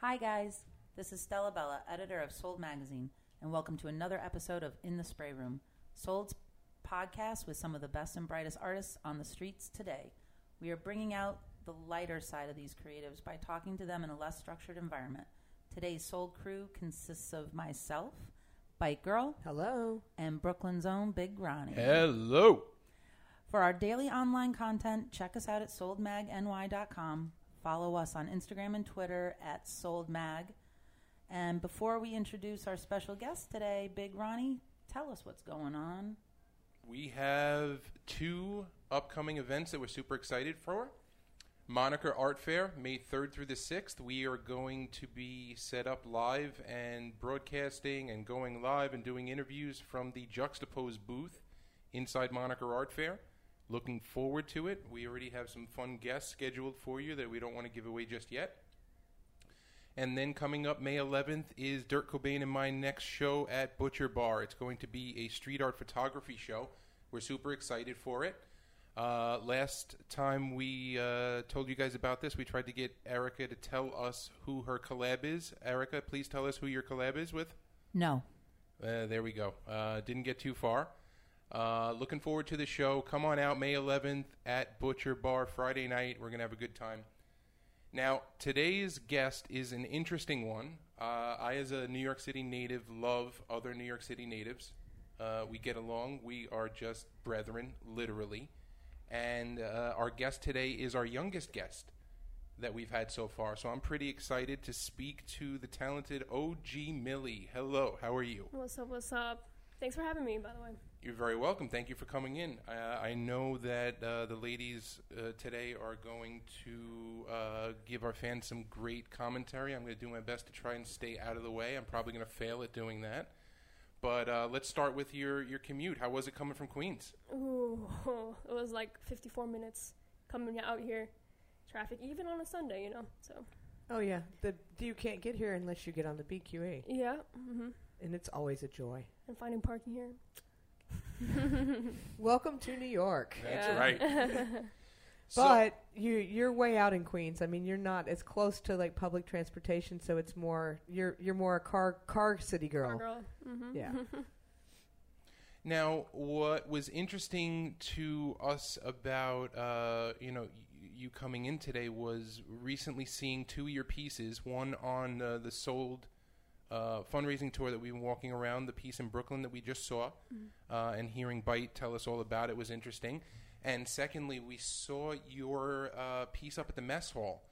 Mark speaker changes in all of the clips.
Speaker 1: Hi, guys. This is Stella Bella, editor of Sold Magazine, and welcome to another episode of In the Spray Room, Sold's podcast with some of the best and brightest artists on the streets today. We are bringing out the lighter side of these creatives by talking to them in a less structured environment. Today's Sold crew consists of myself, Bike Girl,
Speaker 2: Hello.
Speaker 1: and Brooklyn's own Big Ronnie.
Speaker 3: Hello.
Speaker 1: For our daily online content, check us out at soldmagny.com. Follow us on Instagram and Twitter at soldmag. And before we introduce our special guest today, Big Ronnie, tell us what's going on.
Speaker 3: We have two upcoming events that we're super excited for. Moniker Art Fair, May 3rd through the 6th. We are going to be set up live and broadcasting and going live and doing interviews from the Juxtapose booth inside Moniker Art Fair. Looking forward to it. We already have some fun guests scheduled for you that we don't want to give away just yet. And then coming up May 11th is Dirk Cobain and my next show at Butcher Bar. It's going to be a street art photography show. We're super excited for it. Uh, last time we uh, told you guys about this, we tried to get Erica to tell us who her collab is. Erica, please tell us who your collab is with.
Speaker 1: No.
Speaker 3: Uh, there we go. Uh, didn't get too far. Uh, looking forward to the show. Come on out May 11th at Butcher Bar Friday night. We're going to have a good time. Now, today's guest is an interesting one. Uh, I, as a New York City native, love other New York City natives. Uh, we get along. We are just brethren, literally. And uh, our guest today is our youngest guest that we've had so far. So I'm pretty excited to speak to the talented OG Millie. Hello, how are you?
Speaker 4: What's up? What's up? Thanks for having me, by the way.
Speaker 3: You're very welcome. Thank you for coming in. Uh, I know that uh, the ladies uh, today are going to uh, give our fans some great commentary. I'm going to do my best to try and stay out of the way. I'm probably going to fail at doing that. But uh, let's start with your, your commute. How was it coming from Queens?
Speaker 4: Ooh, it was like 54 minutes coming out here. Traffic, even on a Sunday, you know. So
Speaker 2: Oh yeah. The you can't get here unless you get on the BQE,
Speaker 4: yeah, hmm
Speaker 2: and it's always a joy.
Speaker 4: and finding parking here.
Speaker 2: Welcome to New York.
Speaker 3: That's
Speaker 4: Yeah.
Speaker 3: right. So-
Speaker 2: But you you're way out in Queens. I mean, you're not as close to like public transportation, so it's more you're you're more a car car city girl.
Speaker 4: Car girl. hmm
Speaker 2: Yeah.
Speaker 3: Now, what was interesting to us about uh, you know y- you coming in today was recently seeing two of your pieces. One on uh, the sold uh, fundraising tour that we've been walking around, the piece in Brooklyn that we just saw, uh, and hearing Bite tell us all about it was interesting. And secondly, we saw your uh, piece up at the mess hall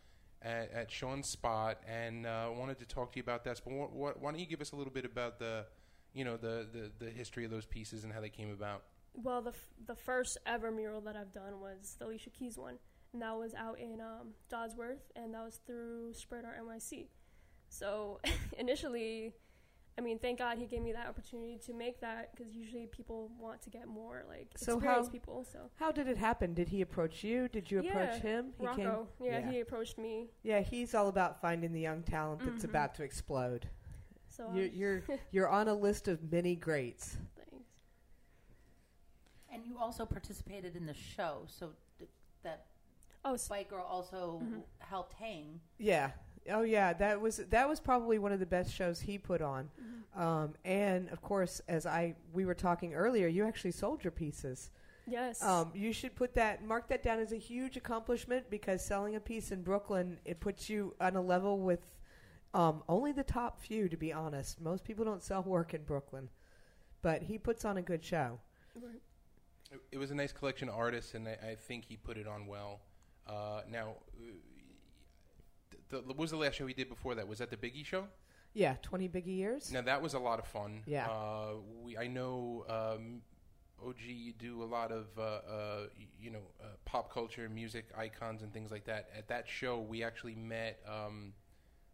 Speaker 3: at, at Sean's spot, and uh, wanted to talk to you about that. But what, what, why don't you give us a little bit about the you know the, the, the history of those pieces and how they came about.
Speaker 4: Well, the f- the first ever mural that I've done was the Alicia Keys one, and that was out in um, Dodsworth, and that was through Spread Art NYC. So initially, I mean, thank God he gave me that opportunity to make that because usually people want to get more like
Speaker 2: So
Speaker 4: experienced
Speaker 2: how-
Speaker 4: people. So
Speaker 2: How did it happen? Did he approach you? Did you approach
Speaker 4: Yeah,
Speaker 2: him? He
Speaker 4: Rocco, yeah,
Speaker 2: yeah.
Speaker 4: he approached me.
Speaker 2: Yeah, he's all about finding the young talent that's
Speaker 4: Mhm.
Speaker 2: about to explode.
Speaker 4: So
Speaker 2: You're you're you're on a list of many greats.
Speaker 4: thanks.
Speaker 1: And you also participated in the show, so th- that
Speaker 4: Oh, s-
Speaker 1: Bike Girl also
Speaker 4: Mhm.
Speaker 1: helped hang.
Speaker 2: Yeah. Oh yeah, that was that was probably one of the best shows he put on.
Speaker 4: mhm.
Speaker 2: Um, and of course, as I we were talking earlier, you actually sold your pieces.
Speaker 4: yes.
Speaker 2: Um, you should put that mark that down as a huge accomplishment because selling a piece in Brooklyn it puts you on a level with um, only the top few. To be honest, most people don't sell work in Brooklyn, but he puts on a good show.
Speaker 4: Right.
Speaker 3: It, it was a nice collection of artists, and I, I think he put it on well. Uh, now, uh, the, what was the last show he did before that? Was that the Biggie show?
Speaker 2: Yeah, twenty biggie years.
Speaker 3: Now that was a lot of fun.
Speaker 2: Yeah.
Speaker 3: Uh, we I know um, OG you do a lot of uh, uh, you know uh, pop culture, music icons, and things like that. At that show, we actually met um,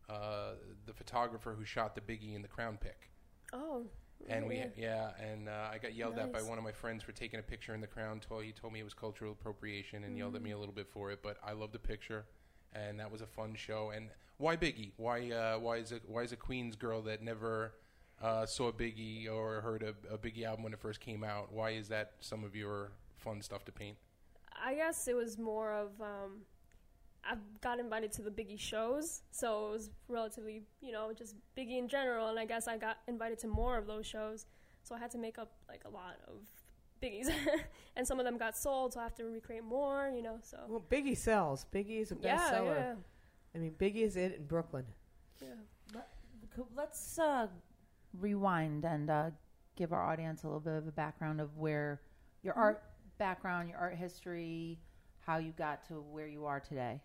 Speaker 3: uh, the photographer who shot the Biggie in the Crown Pick.
Speaker 4: Oh.
Speaker 3: And we,
Speaker 4: yeah.
Speaker 3: yeah, and uh, I got yelled at by one of my friends for taking a picture in the crown. Told he told me it was cultural appropriation and yelled at me a little bit for it. But I love the picture, and that was a fun show. And why Biggie? Why uh, why is a why is a Queens girl that never uh, saw Biggie or heard a, a Biggie album when it first came out? Why is that some of your fun stuff to paint?
Speaker 4: I guess it was more of um, I've got invited to the Biggie shows, so it was relatively, you know, just Biggie in general. And I guess I got invited to more of those shows, so I had to make up like a lot of Biggies, and some of them got sold, so I have to recreate more, you know. So
Speaker 2: Well, Biggie sells. Biggie is a
Speaker 4: yeah,
Speaker 2: bestseller.
Speaker 4: yeah,
Speaker 2: I mean, Biggie is it in Brooklyn.
Speaker 4: yeah.
Speaker 1: Let's uh, rewind and uh, give our audience a little bit of a background of where your art background, your art history, how you got to where you are today.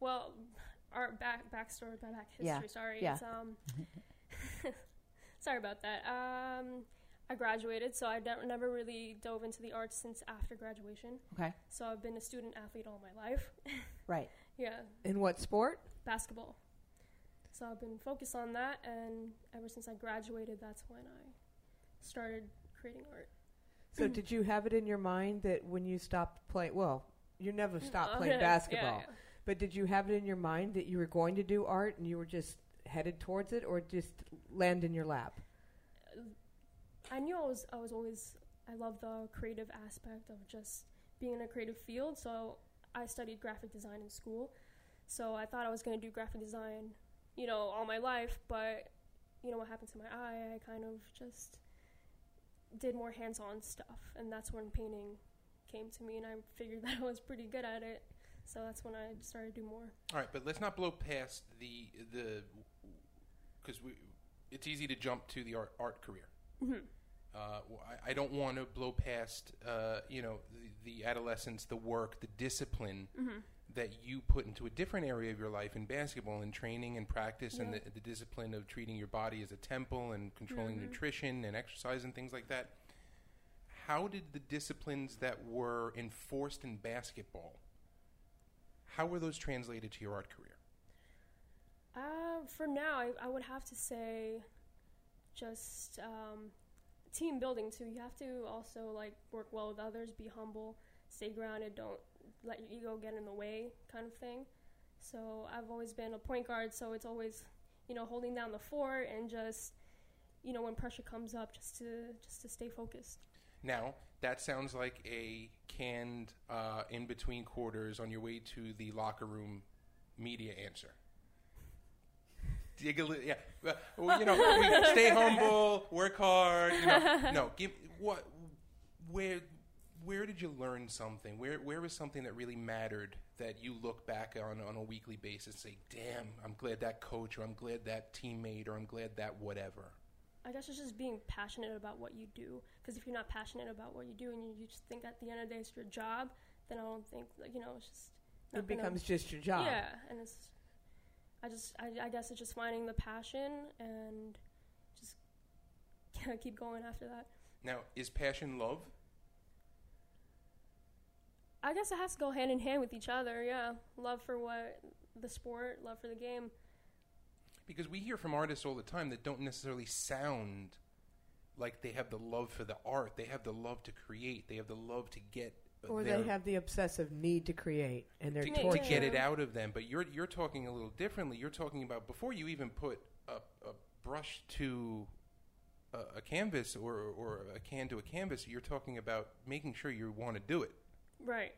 Speaker 4: Well, our back backstory, back history.
Speaker 1: Yeah,
Speaker 4: Sorry,
Speaker 1: yeah.
Speaker 4: it's um. sorry about that. Um, I graduated, so I never really dove into the arts since after graduation.
Speaker 1: Okay.
Speaker 4: So I've been a student athlete all my life.
Speaker 1: Right.
Speaker 4: yeah,
Speaker 2: In what sport?
Speaker 4: basketball. So I've been focused on that, and ever since I graduated, that's when I started creating art.
Speaker 2: So, did you have it in your mind that when you stopped playing, well, you never stopped
Speaker 4: Oh,
Speaker 2: playing
Speaker 4: yeah,
Speaker 2: basketball,
Speaker 4: yeah.
Speaker 2: but did you have it in your mind that you were going to do art and you were just headed towards it, or just land in your lap?
Speaker 4: I knew I was I was always I love the creative aspect of just being in a creative field. So I studied graphic design in school. So I thought I was going to do graphic design, you know, all my life, but you know what happened to my eye? I kind of just did more hands-on stuff, and that's when painting came to me and I figured that I was pretty good at it. So that's when I started to do more.
Speaker 3: All right, but let's not blow past the the because we it's easy to jump to the art, art career.
Speaker 4: Mhm.
Speaker 3: Uh, I, don't want to blow past uh, you know the, the adolescence, the work, the discipline
Speaker 4: Mhm.
Speaker 3: that you put into a different area of your life in basketball and training and practice and the, the discipline of treating your body as a temple and controlling
Speaker 4: Mhm.
Speaker 3: nutrition and exercise and things like that. How did the disciplines that were enforced in basketball? How were those translated to your art career?
Speaker 4: Uh, for now, I, I would have to say just um, team building too. You have to also like work well with others, be humble, stay grounded, don't let your ego get in the way, kind of thing. So I've always been a point guard, so it's always you know holding down the fort and just you know when pressure comes up, just to just to stay focused.
Speaker 3: Now, that sounds like a canned uh, in between quarters on your way to the locker room media answer. Dig a li- yeah, well, you know, we stay humble, work hard. You know, no, give what, where, where did you learn something? Where, where was something that really mattered that you look back on on a weekly basis and say, "Damn, I'm glad that coach, or I'm glad that teammate, or I'm glad that whatever."
Speaker 4: I guess it's just being passionate about what you do. Because if you're not passionate about what you do and you, you just think at the end of the day it's your job, then I don't think like you know it's just not
Speaker 2: It
Speaker 4: gonna-
Speaker 2: becomes just your job.
Speaker 4: Yeah, and it's. I just, I, I guess it's just finding the passion and just keep going after that.
Speaker 3: Now, is passion love?
Speaker 4: I guess it has to go hand in hand with each other. Yeah, love for what the sport, love for the game.
Speaker 3: Because we hear from artists all the time that don't necessarily sound like they have the love for the art. They have the love to create. They have the love to get
Speaker 2: Or
Speaker 3: their,
Speaker 2: they have the obsessive need to create, and they're
Speaker 3: to,
Speaker 4: Yeah,
Speaker 3: to get it out of them. But you're you're talking a little differently. You're talking about before you even put a, a brush to a, a canvas or or a can to a canvas. You're talking about making sure you want to do it.
Speaker 4: Right.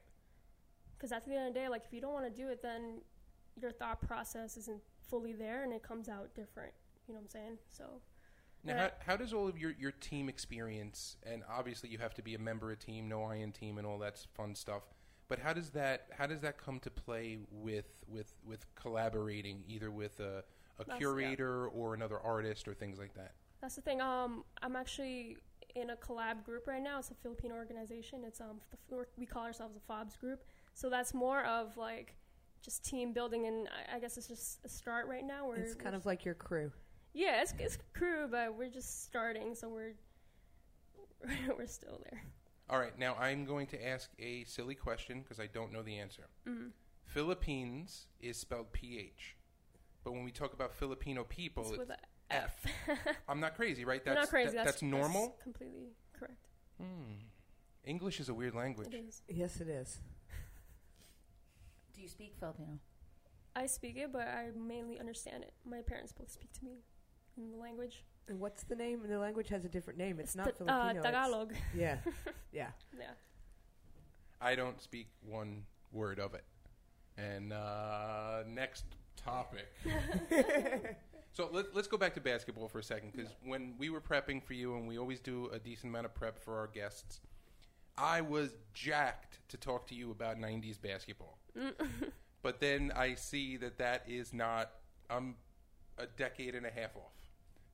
Speaker 4: Because at the end of the day, like if you don't want to do it, then your thought process isn't fully there, and it comes out different. You know what I'm saying? So
Speaker 3: Now,
Speaker 4: Yeah.
Speaker 3: how, how does all of your, your team experience, and obviously you have to be a member of a team, no iron team, and all that fun stuff. But how does that how does that come to play with with with collaborating, either with a, a
Speaker 4: That's-
Speaker 3: curator or another artist or things like that?
Speaker 4: That's the thing. Um, I'm actually in a collab group right now. It's a Filipino organization. It's um, the, we're- call ourselves a FOBS group. So that's more of like just team building, and I, I guess it's just a start right now. We're,
Speaker 2: It's kind of like your crew.
Speaker 4: Yeah, it's it's crew, but we're just starting, so we're we're still there.
Speaker 3: All right, now I'm going to ask a silly question because I don't know the answer.
Speaker 4: Mhm.
Speaker 3: Philippines is spelled PH, but when we talk about Filipino people,
Speaker 4: It's
Speaker 3: it's
Speaker 4: with a
Speaker 3: F. I'm not crazy, right?
Speaker 4: You're
Speaker 3: That's
Speaker 4: not crazy.
Speaker 3: that-
Speaker 4: that's,
Speaker 3: that's normal.
Speaker 4: That's completely correct.
Speaker 3: Hmm. English is a weird language.
Speaker 4: It is.
Speaker 2: Yes, it is.
Speaker 1: Do you speak Filipino?
Speaker 4: I speak it, but I mainly understand it. My parents both speak to me in the language.
Speaker 2: And what's the name? And the language has a different name. It's, not
Speaker 4: Ta-
Speaker 2: Filipino.
Speaker 4: Uh,
Speaker 2: it's-
Speaker 4: Tagalog.
Speaker 2: yeah, yeah.
Speaker 4: yeah.
Speaker 3: I don't speak one word of it. And uh, next topic. so let, let's go back to basketball for a second because when we were prepping for you, and we always do a decent amount of prep for our guests, I was jacked to talk to you about 90s basketball. but then I see that that is not, I'm a decade and a half off.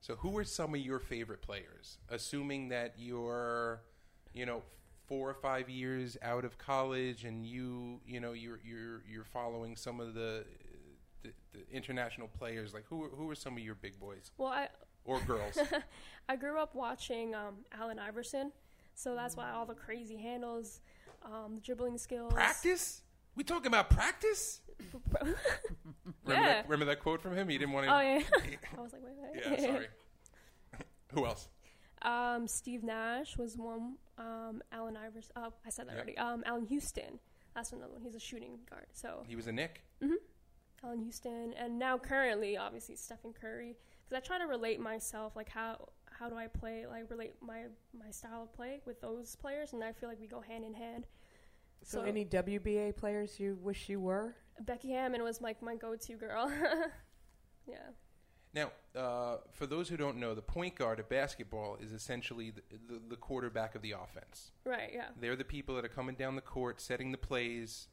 Speaker 3: So who are some of your favorite players? Assuming that you're, you know, four or five years out of college and you, you know, you're you're you're following some of the the, the international players. Like who are- who are some of your big boys
Speaker 4: Well, I
Speaker 3: or girls?
Speaker 4: I grew up watching um, Allen Iverson, so that's why all the crazy handles, um, the dribbling skills.
Speaker 3: practice? We talking about practice? Remember,
Speaker 4: Yeah.
Speaker 3: that, remember that quote from him? He didn't want to.
Speaker 4: Oh yeah. I was like, wait, wait.
Speaker 3: yeah, sorry. who else?
Speaker 4: Um, Steve Nash was one. Um, Allen Iverson. Oh, I said that
Speaker 3: Yeah.
Speaker 4: already. Um, Allan Houston. That's another one. He's a shooting guard. So
Speaker 3: He was a Knick.
Speaker 4: Mm-hmm. Allan Houston, and now currently, obviously Stephen Curry. Because I try to relate myself, like how how do I play, like relate my my style of play with those players, and I feel like we go hand in hand.
Speaker 2: So,
Speaker 4: So-
Speaker 2: any WNBA players you wish you were?
Speaker 4: Becky Hammon was like my go-to girl. yeah.
Speaker 3: Now, uh, for those who don't know, the point guard of basketball is essentially the, the, the quarterback of the offense.
Speaker 4: Right. Yeah.
Speaker 3: They're the people that are coming down the court, setting the plays,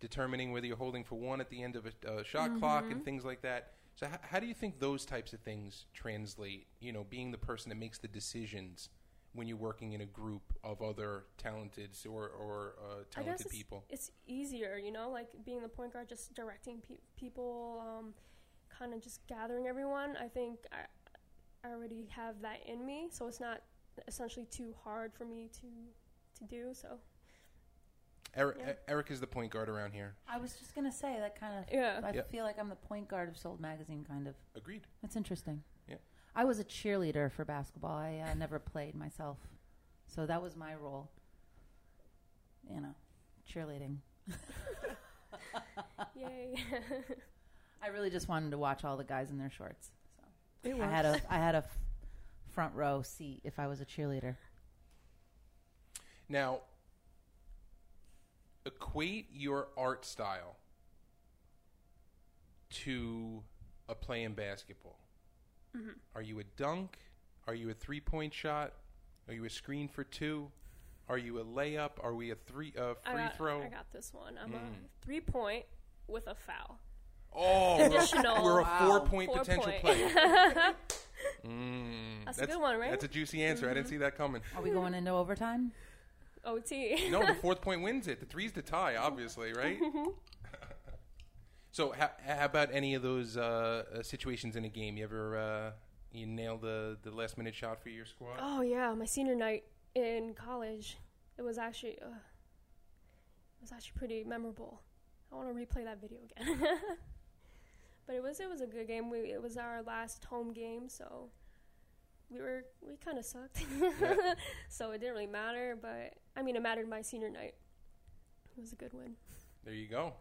Speaker 3: determining whether you're holding for one at the end of a uh, shot clock, and things like that. So, h- how do you think those types of things translate? You know, being the person that makes the decisions when you're working in a group of other talented or, or uh,
Speaker 4: I guess
Speaker 3: talented
Speaker 4: it's,
Speaker 3: people.
Speaker 4: it's easier, you know, like being the point guard, just directing pe- people, um, kind of just gathering everyone. I think I, I already have that in me, so it's not essentially too hard for me to to do. So
Speaker 3: Eric,
Speaker 4: yeah.
Speaker 3: Eric is the point guard around here.
Speaker 1: I was just gonna say that kind of.
Speaker 4: yeah,
Speaker 1: I
Speaker 3: Yep.
Speaker 1: feel like I'm the point guard of Sold Magazine, kind of.
Speaker 3: Agreed.
Speaker 1: That's interesting.
Speaker 3: Yeah.
Speaker 1: I was a cheerleader for basketball. I uh, never played myself, so that was my role. You know, cheerleading.
Speaker 4: yay.
Speaker 1: I really just wanted to watch all the guys in their shorts. So
Speaker 2: It
Speaker 1: I had a I had a f- front row seat if I was a cheerleader.
Speaker 3: Now, equate your art style to a play in basketball. Are you a dunk? Are you a three point shot? Are you a screen for two? Are you a layup? Are we a three uh,
Speaker 4: I
Speaker 3: free
Speaker 4: got,
Speaker 3: throw?
Speaker 4: I got this one. I'm
Speaker 3: Mm.
Speaker 4: a three point with a foul.
Speaker 3: Oh, we're,
Speaker 4: Additional-
Speaker 3: we're a
Speaker 1: Wow.
Speaker 3: four point
Speaker 4: Four
Speaker 3: potential
Speaker 4: point.
Speaker 3: play. Mm,
Speaker 4: That's a good one, right?
Speaker 3: That's a juicy answer. I didn't see that coming.
Speaker 1: Are we going into overtime?
Speaker 4: OT.
Speaker 3: No, the fourth point wins it. The three's the tie, obviously, right? so, how, how about any of those uh, uh, situations in a game? You ever uh, you nail the the last minute shot for your squad?
Speaker 4: Oh yeah, my senior night in college. It was actually uh, it was actually pretty memorable. I want to replay that video again. but it was it was a good game. We it was our last home game, so we were we kind of sucked.
Speaker 3: Yeah.
Speaker 4: so it didn't really matter, but I mean it mattered my senior night. It was a good win.
Speaker 3: There you go.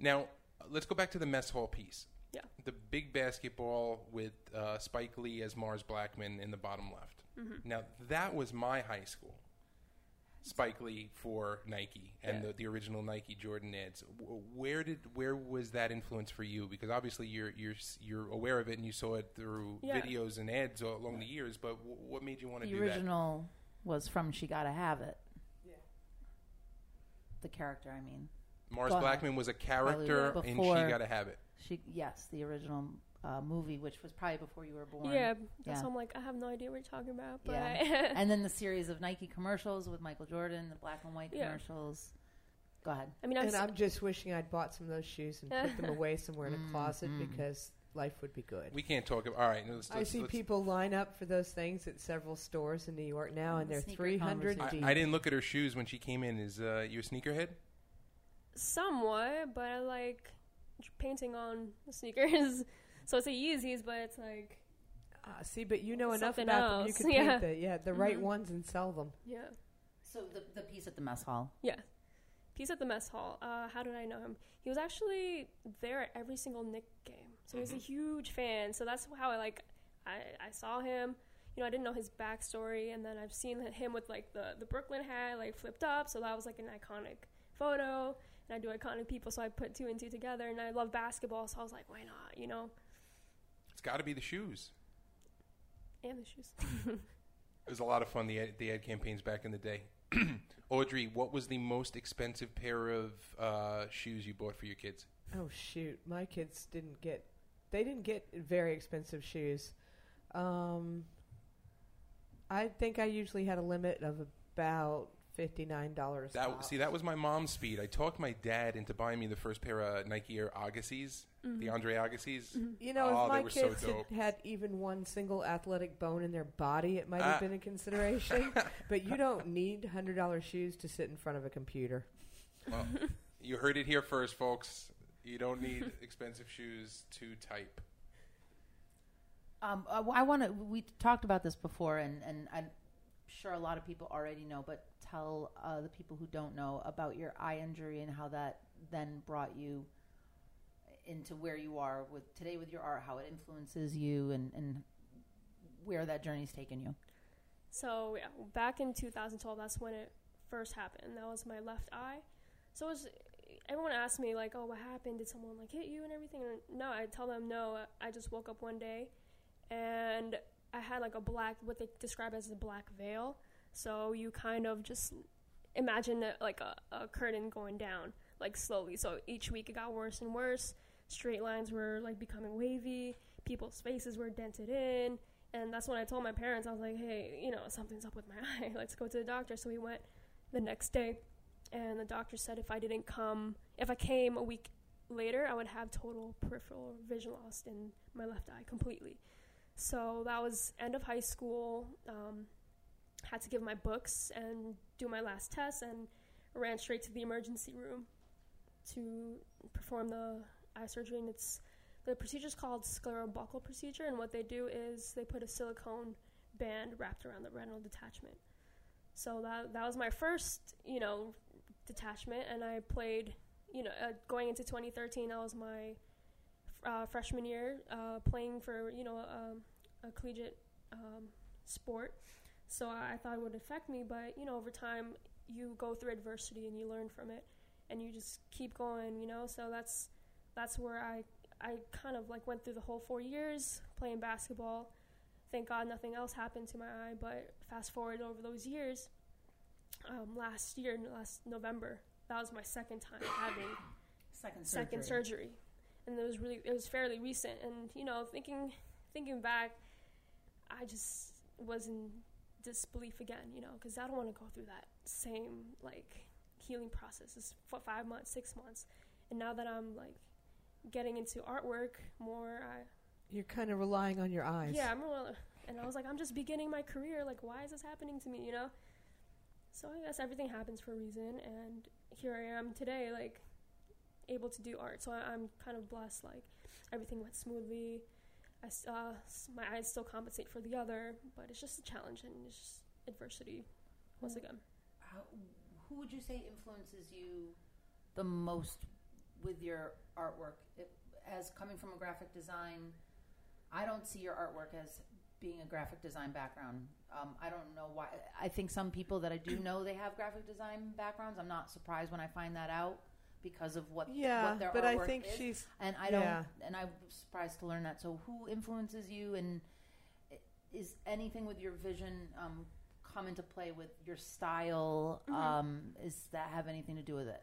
Speaker 3: Now, let's go back to the mess hall piece.
Speaker 4: Yeah.
Speaker 3: The big basketball with uh, Spike Lee as Mars Blackmon in the bottom left.
Speaker 4: Mm-hmm.
Speaker 3: Now, that was my high school. Spike Lee for Nike and
Speaker 4: Yeah.
Speaker 3: the, the original Nike Jordan ads. Where did where was that influence for you? Because obviously you're you're you're aware of it and you saw it through
Speaker 4: Yeah.
Speaker 3: videos and ads all along the years. But w- what made you want to
Speaker 1: The
Speaker 3: do that?
Speaker 1: The original was from She Gotta Have It.
Speaker 2: Yeah.
Speaker 1: The character, I mean.
Speaker 3: Mars
Speaker 1: Go ahead.
Speaker 3: Blackmon was a character
Speaker 1: Probably
Speaker 3: in She
Speaker 1: before-
Speaker 3: Gotta Have It.
Speaker 1: She yes, the original uh, movie, which was probably before you were born.
Speaker 4: Yeah, that's
Speaker 1: Yeah.
Speaker 4: why I'm like I have no idea what you're talking about. But
Speaker 1: Yeah. and then the series of Nike commercials with Michael Jordan, the black and white
Speaker 4: Yeah.
Speaker 1: commercials. Go ahead.
Speaker 4: I mean I've
Speaker 2: And I'm just wishing I'd bought some of those shoes and put them away somewhere in a closet
Speaker 1: Mm, mm.
Speaker 2: because life would be good.
Speaker 3: We can't talk about. All right, let's,
Speaker 2: I
Speaker 3: let's-
Speaker 2: see
Speaker 3: let's-
Speaker 2: people line up for those things at several stores in New York now, and
Speaker 1: The
Speaker 2: they're
Speaker 1: sneaker
Speaker 2: 300
Speaker 1: conversation.
Speaker 2: deep.
Speaker 3: I, I didn't look at her shoes when she came in. Is uh, you a sneakerhead?
Speaker 4: Somewhat, but I like painting on sneakers. so it's a Yeezys, but it's like
Speaker 2: Ah, see, but you know enough
Speaker 4: Something
Speaker 2: about them. You
Speaker 4: else,
Speaker 2: could
Speaker 4: yeah.
Speaker 2: paint the yeah the right
Speaker 4: Mhm.
Speaker 2: ones and sell them.
Speaker 4: yeah.
Speaker 1: So the the piece at the mess hall.
Speaker 4: Yeah. piece at the mess hall. Uh, how did I know him? He was actually there at every single Knick game. So he's a huge fan. So that's how I like I, I saw him. You know, I didn't know his backstory and then I've seen him with like the, the Brooklyn hat like flipped up, so that was like an iconic photo. And I do iconic people, so I put two and two together. And I love basketball, so I was like, why not? You know,
Speaker 3: It's got to be the shoes.
Speaker 4: and the shoes.
Speaker 3: It was a lot of fun the ad, the ad campaigns back in the day. Audrey, what was the most expensive pair of uh, shoes you bought for your kids?
Speaker 2: Oh shoot, my kids didn't get they didn't get very expensive shoes. Um, I think I usually had a limit of about fifty nine dollars.
Speaker 3: That see, that was my mom's speed. I talked my dad into buying me the first pair of Nike Air Agassiz, the Andre Agassiz.
Speaker 2: You know,
Speaker 3: Oh,
Speaker 2: if my
Speaker 3: were so
Speaker 2: kids had, had even one single athletic bone in their body, it might have
Speaker 3: Ah.
Speaker 2: been a consideration. but you don't need hundred dollar shoes to sit in front of a computer.
Speaker 3: Well, you heard it here first, folks. You don't need expensive shoes to type.
Speaker 1: Um, I, I want to. We talked about this before, and and I'm sure a lot of people already know, but tell uh, the people who don't know about your eye injury and how that then brought you into where you are with today with your art, how it influences you, and and where that journey's taken you.
Speaker 4: So yeah, back in 2012, that's when it first happened. That was my left eye. So it was everyone asked me like, "Oh, what happened? Did someone like hit you and everything?" And no, I tell them no. I just woke up one day, and I had like a black, what they describe as a black veil. So you kind of just imagine like a, a curtain going down, like slowly. So each week it got worse and worse. Straight lines were like becoming wavy. People's faces were dented in. And that's when I told my parents, I was like, hey, you know, something's up with my eye. Let's go to the doctor. So we went the next day. And the doctor said if I didn't come, if I came a week later, I would have total peripheral vision loss in my left eye completely. So that was end of high school. Um, had to give my books and do my last test and ran straight to the emergency room to perform the eye surgery. And it's the procedure is called scleral buckle procedure, and what they do is they put a silicone band wrapped around the retinal detachment. So that that was my first, you know, detachment, and I played, you know, uh, going into 2013, that was my uh, freshman year, uh, playing for you know um, a collegiate um, sport. So I, thought it would affect me, but you know, over time, you go through adversity and you learn from it, and you just keep going, you know. So that's that's where I I kind of like went through the whole four years playing basketball. Thank God nothing else happened to my eye. But fast forward over those years, um, last year, last November, that was my second time having
Speaker 1: Second
Speaker 4: second surgery, and it was really it was fairly recent. And you know, thinking thinking back, I just was in disbelief again. You know, because I don't want to go through that same like healing process. It's for five months, six months, and now that I'm like getting into artwork more, I
Speaker 2: You're kind of relying on your eyes.
Speaker 4: yeah, I'm real, and I was like, I'm just beginning my career. Like, why is this happening to me? You know. So I guess everything happens for a reason, and here I am today, like able to do art. So I, I'm kind of blessed. Like everything went smoothly. I uh, my eyes still compensate for the other, but it's just a challenge and it's just adversity. Once again,
Speaker 1: How, who would you say influences you the most with your artwork? It, as coming from a graphic design, I don't see your artwork as being a graphic design background. Um, I don't know why. I think some people that I do know they have graphic design backgrounds. I'm not surprised when I find that out because of what
Speaker 2: Yeah,
Speaker 1: what their
Speaker 2: but I
Speaker 1: artwork
Speaker 2: think
Speaker 1: is.
Speaker 2: she's
Speaker 1: and I don't
Speaker 2: yeah.
Speaker 1: and I'm surprised to learn that. So who influences you and is anything with your vision um, come into play with your style?
Speaker 4: Mhm.
Speaker 1: Um, is that have anything to do with it?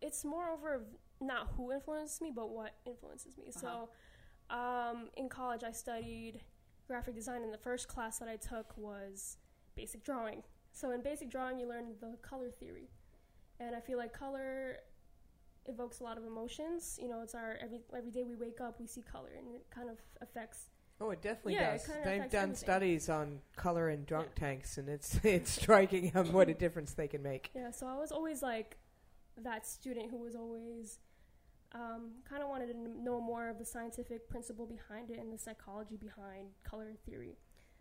Speaker 4: it's more over of not who influences me, but what influences me. So, um, in college, I studied graphic design, and the first class that I took was basic drawing. So, in basic drawing, you learn the color theory, and I feel like color evokes a lot of emotions. You know, it's our every every day we wake up, we see color, and it kind of affects.
Speaker 2: Oh, it definitely
Speaker 4: Yeah, it
Speaker 2: does.
Speaker 4: kinda
Speaker 2: They've done
Speaker 4: everything.
Speaker 2: studies on color in drunk tanks, and it's it's striking on what a difference they can make.
Speaker 4: Yeah, so I was always like that student who was always um, kind of wanted to know more of the scientific principle behind it and the psychology behind color theory.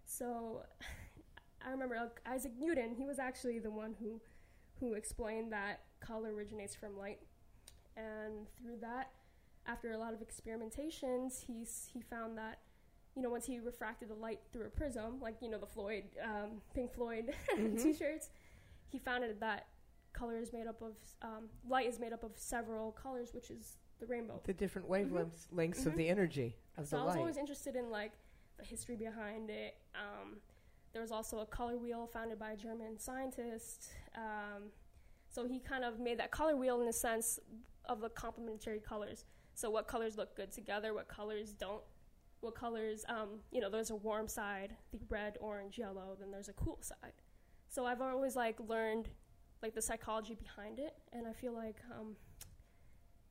Speaker 4: So I remember Isaac Newton. He was actually the one who who explained that color originates from light, and through that, after a lot of experimentations, he's he found that. You know, once he refracted the light through a prism, like you know the Floyd, um, Pink Floyd
Speaker 2: Mhm.
Speaker 4: T-shirts, he found it that color is made up of um, light is made up of several colors, which is the rainbow.
Speaker 2: The different wavelengths lengths of
Speaker 4: Mhm.
Speaker 2: the energy of
Speaker 4: So
Speaker 2: the light.
Speaker 4: So I was always interested in like the history behind it. Um, there was also a color wheel founded by a German scientist. Um, so he kind of made that color wheel in a sense of the complementary colors. So what colors look good together, what colors don't. What colors, um, you know, there's a warm side, the red, orange, yellow. Then there's a cool side. So I've always like learned like the psychology behind it, and I feel like um,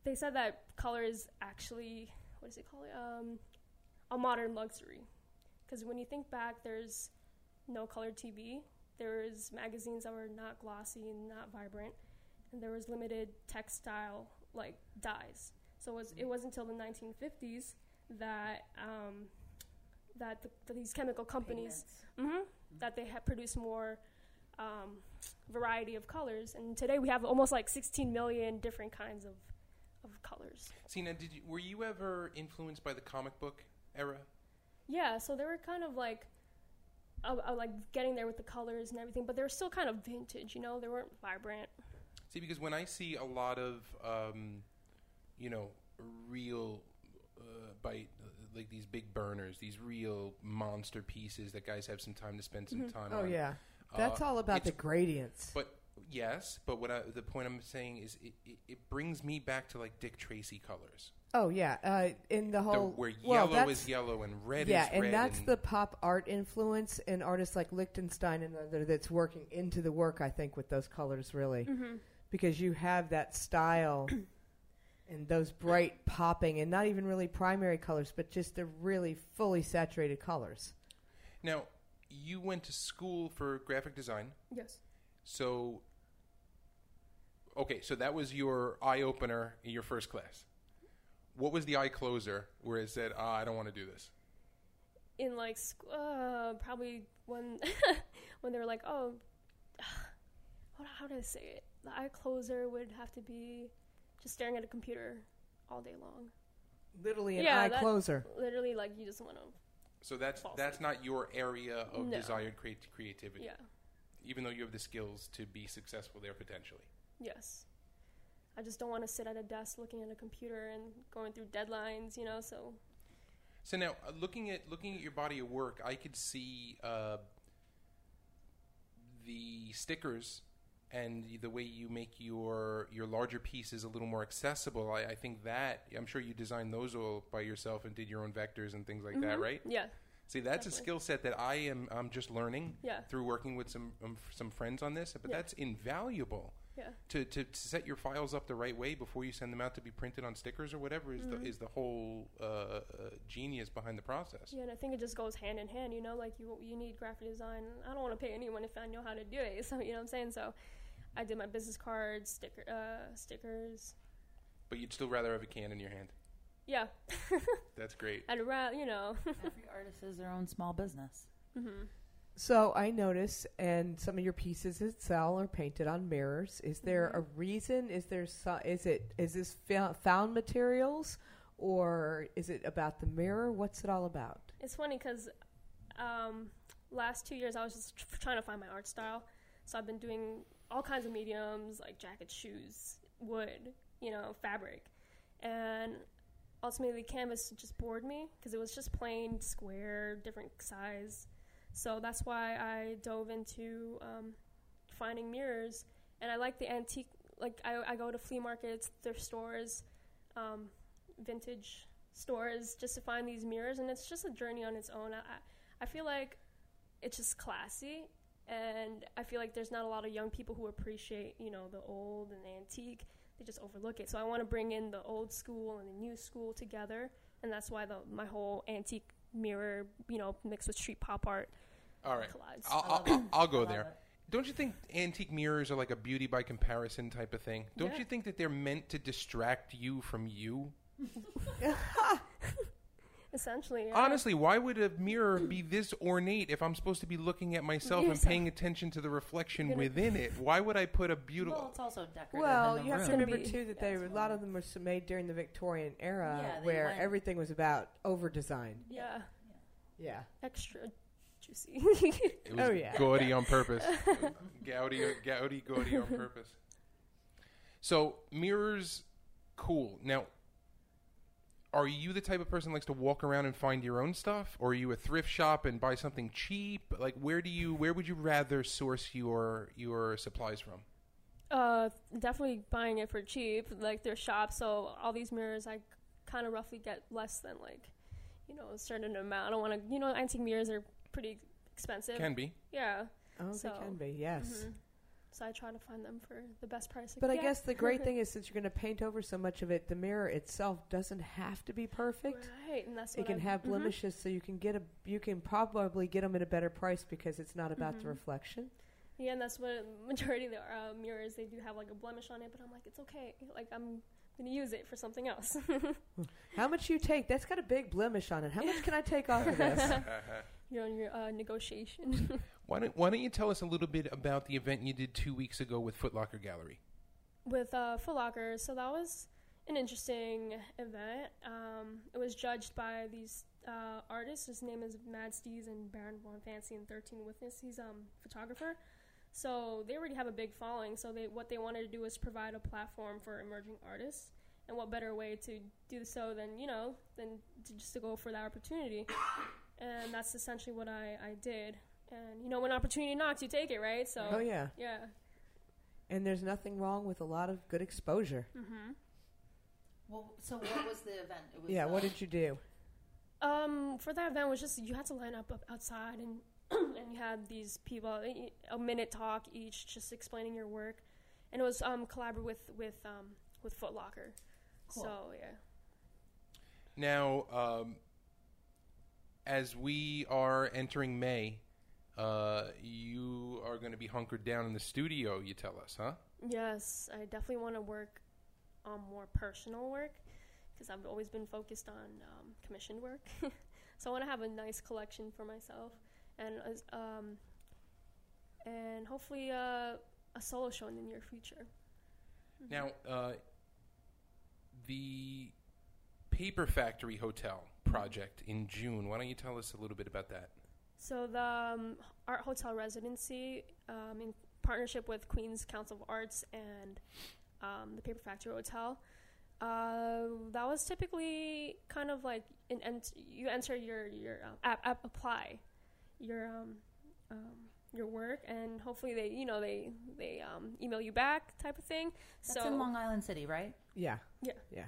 Speaker 4: they said that color is actually what is it called? Um, a modern luxury. Because when you think back, there's no colored TV. There's magazines that were not glossy and not vibrant, and there was limited textile like dyes. So it was it wasn't until the 1950s that um, that, the, that these chemical companies
Speaker 1: Pigments.
Speaker 4: hmm that they have produced more um, variety of colors, and today we have almost like 16 million different kinds of of colors.
Speaker 3: See, now, did you, were you ever influenced by the comic book era?
Speaker 4: Yeah, so they were kind of like, uh, uh, like getting there with the colors and everything, but they were still kind of vintage. You know, they weren't vibrant.
Speaker 3: See, because when I see a lot of, um, you know, real uh, bite, uh, like these big burners, these real monster pieces that guys have some time to spend some
Speaker 4: Mhm.
Speaker 3: time
Speaker 2: oh
Speaker 3: on.
Speaker 2: yeah, that's
Speaker 3: uh,
Speaker 2: all about the gradients.
Speaker 3: But yes, but what I, the point I'm saying is, it, it, it brings me back to like Dick Tracy colors,
Speaker 2: oh yeah, uh, in the
Speaker 3: the,
Speaker 2: whole
Speaker 3: where yellow
Speaker 2: that's-
Speaker 3: is yellow and red
Speaker 2: yeah,
Speaker 3: is
Speaker 2: and
Speaker 3: red.
Speaker 2: that's the pop art influence in artists like Lichtenstein and other that's working into the work. I think with those colors really.
Speaker 4: Mm-hmm.
Speaker 2: Because you have that style and those bright popping and not even really primary colors but just the really fully saturated colors
Speaker 3: now. You went to school for graphic design.
Speaker 4: Yes.
Speaker 3: So, okay, so that was your eye opener in your first class. What was the eye closer where it said, ah, I don't want to do this?
Speaker 4: In like sc- uh, probably when when they were like, oh, what, how do I say it? The eye closer would have to be just staring at a computer all day long.
Speaker 2: literally an
Speaker 4: Yeah,
Speaker 2: eye
Speaker 4: that-
Speaker 2: closer
Speaker 4: Literally, like you just want to,
Speaker 3: So that's
Speaker 4: False.
Speaker 3: that's not your area of
Speaker 4: No.
Speaker 3: desired creat- creativity,
Speaker 4: yeah,
Speaker 3: even though you have the skills to be successful there potentially.
Speaker 4: yes. I just don't want to sit at a desk looking at a computer and going through deadlines, you know. So
Speaker 3: So now, uh, looking at looking at your body of work, I could see uh, the stickers and the way you make your your larger pieces a little more accessible. I, I think that I'm sure you designed those all by yourself and did your own vectors and things like that,
Speaker 4: Mhm.
Speaker 3: right?
Speaker 4: Yeah,
Speaker 3: See, that's a skill set that I am I'm just learning
Speaker 4: yeah,
Speaker 3: through working with some um, some friends on this, but
Speaker 4: Yeah.
Speaker 3: that's invaluable.
Speaker 4: yeah.
Speaker 3: To, to, to set your files up the right way before you send them out to be printed on stickers or whatever is
Speaker 4: Mhm.
Speaker 3: the is the whole uh, uh, genius behind the process.
Speaker 4: Yeah, and I think it just goes hand in hand. You know, like you you need graphic design. I don't want to pay anyone if I know how to do it. So you know what I'm saying. So I did my business cards, sticker uh, stickers.
Speaker 3: But you'd still rather have a can in your hand.
Speaker 4: Yeah,
Speaker 3: That's great.
Speaker 4: I'd rather you know.
Speaker 1: Every artist is their own small business.
Speaker 4: hmm
Speaker 2: so i notice and some of your pieces that sell are painted on mirrors is there
Speaker 4: Mhm.
Speaker 2: a reason is there so, is it is this fo- found materials or is it about the mirror what's it all about
Speaker 4: It's funny because um, last two years I was just tr- trying to find my art style. So I've been doing all kinds of mediums like jackets, shoes, wood, you know, fabric, and ultimately canvas just bored me because it was just plain square, different size. So that's why I dove into um, finding mirrors, and I like the antique. Like I, I go to flea markets, thrift stores, um, vintage stores just to find these mirrors, and it's just a journey on its own. I, I- I feel like it's just classy, and I feel like there's not a lot of young people who appreciate, you know, the old and the antique. They just overlook it. So I want to bring in the old school and the new school together, and that's why the my whole antique mirror, you know, mixed with street pop art
Speaker 3: All right.
Speaker 4: collides.
Speaker 3: I'll,
Speaker 1: I love
Speaker 3: I'll. I'll go there.
Speaker 1: it.
Speaker 3: Don't you think antique mirrors are like a beauty by comparison type of thing? Don't
Speaker 4: Yeah.
Speaker 3: you think that they're meant to distract you from you?
Speaker 4: Essentially, yeah.
Speaker 3: Honestly, why would a mirror be this ornate if I'm supposed to be looking at myself and paying attention to the reflection
Speaker 4: You're gonna-
Speaker 3: within it? Why would I put a beautiful?
Speaker 1: Well, it's also decorative.
Speaker 2: Well,
Speaker 1: in the
Speaker 2: you have to remember too that they
Speaker 1: it's
Speaker 2: a lot of them were made during the Victorian era,
Speaker 1: Yeah,
Speaker 2: where
Speaker 1: went-
Speaker 2: everything was about over design.
Speaker 4: yeah,
Speaker 2: Yeah,
Speaker 4: extra juicy.
Speaker 3: It was
Speaker 2: Oh, yeah.
Speaker 3: gaudy on purpose. gaudy, gaudy, gaudy on purpose. So mirrors, cool. Now, are you the type of person that likes to walk around and find your own stuff, or are you a thrift shop and buy something cheap? Like, where do you where would you rather source your your supplies from?
Speaker 4: Uh, definitely buying it for cheap, like their shop. So all these mirrors, I kind of roughly get less than like, you know, a certain amount. I don't want to, you know, antique mirrors are pretty expensive.
Speaker 3: Can be.
Speaker 4: yeah.
Speaker 2: Oh,
Speaker 4: So,
Speaker 2: they can be, yes.
Speaker 4: mhm. So I try to find them for the best price.
Speaker 2: But I guess the great thing is since you're going to paint over so much of it, the mirror itself doesn't have to be perfect.
Speaker 4: right, and that's
Speaker 2: It can
Speaker 4: I-
Speaker 2: have
Speaker 4: mhm.
Speaker 2: blemishes, so you can get a you can probably get them at a better price because it's not about the
Speaker 4: Mhm.
Speaker 2: reflection.
Speaker 4: Yeah, and that's what majority of the uh, mirrors they do have like a blemish on it. But I'm like, it's okay. Like I'm gonna use it for something else.
Speaker 2: How much you take? That's got a big blemish on it. How much can I take off of this?
Speaker 4: You're on your uh, negotiation.
Speaker 3: why don't Why don't you tell us a little bit about the event you did two weeks ago with Foot Locker Gallery?
Speaker 4: with uh, Foot Locker. So that was an interesting event. Um, it was judged by these uh, artists. His name is Mad Steez and Baron Von Fancy and 13 Witness. He's a um, photographer. So they already have a big following. So they what they wanted to do was provide a platform for emerging artists. And what better way to do so than you know than to just to go for that opportunity. And that's essentially what I, I did. And you know when opportunity knocks, you take it, right? So
Speaker 2: oh yeah,
Speaker 4: yeah.
Speaker 2: and there's nothing wrong with a lot of good exposure.
Speaker 4: Mm-hmm.
Speaker 1: Well, so what was the event? It was,
Speaker 2: Yeah, what
Speaker 1: uh,
Speaker 2: did you do?
Speaker 4: Um, for that event was just you had to line up, up outside and and you had these people a minute talk each, just explaining your work, and it was um collaborative with with um with Foot Locker.
Speaker 1: Cool.
Speaker 4: So yeah.
Speaker 3: Now, um, as we are entering May, uh, you are going to be hunkered down in the studio. You tell us, huh?
Speaker 4: Yes, I definitely want to work on more personal work because I've always been focused on um, commissioned work. so I want to have a nice collection for myself, and um, and hopefully uh, a solo show in the near future.
Speaker 3: Now, uh, the Paper Factory Hotel project in June. Why don't you tell us a little bit about that?
Speaker 4: So the um, art hotel residency, um, in partnership with Queens Council of Arts and um, the Paper Factory Hotel, uh, that was typically kind of like an ent- you enter your your um, app, app apply your um, um, your work and hopefully they you know they they um, email you back type of thing.
Speaker 1: That's
Speaker 4: so
Speaker 1: in Long Island City, right?
Speaker 2: Yeah,
Speaker 4: Yeah.
Speaker 2: yeah.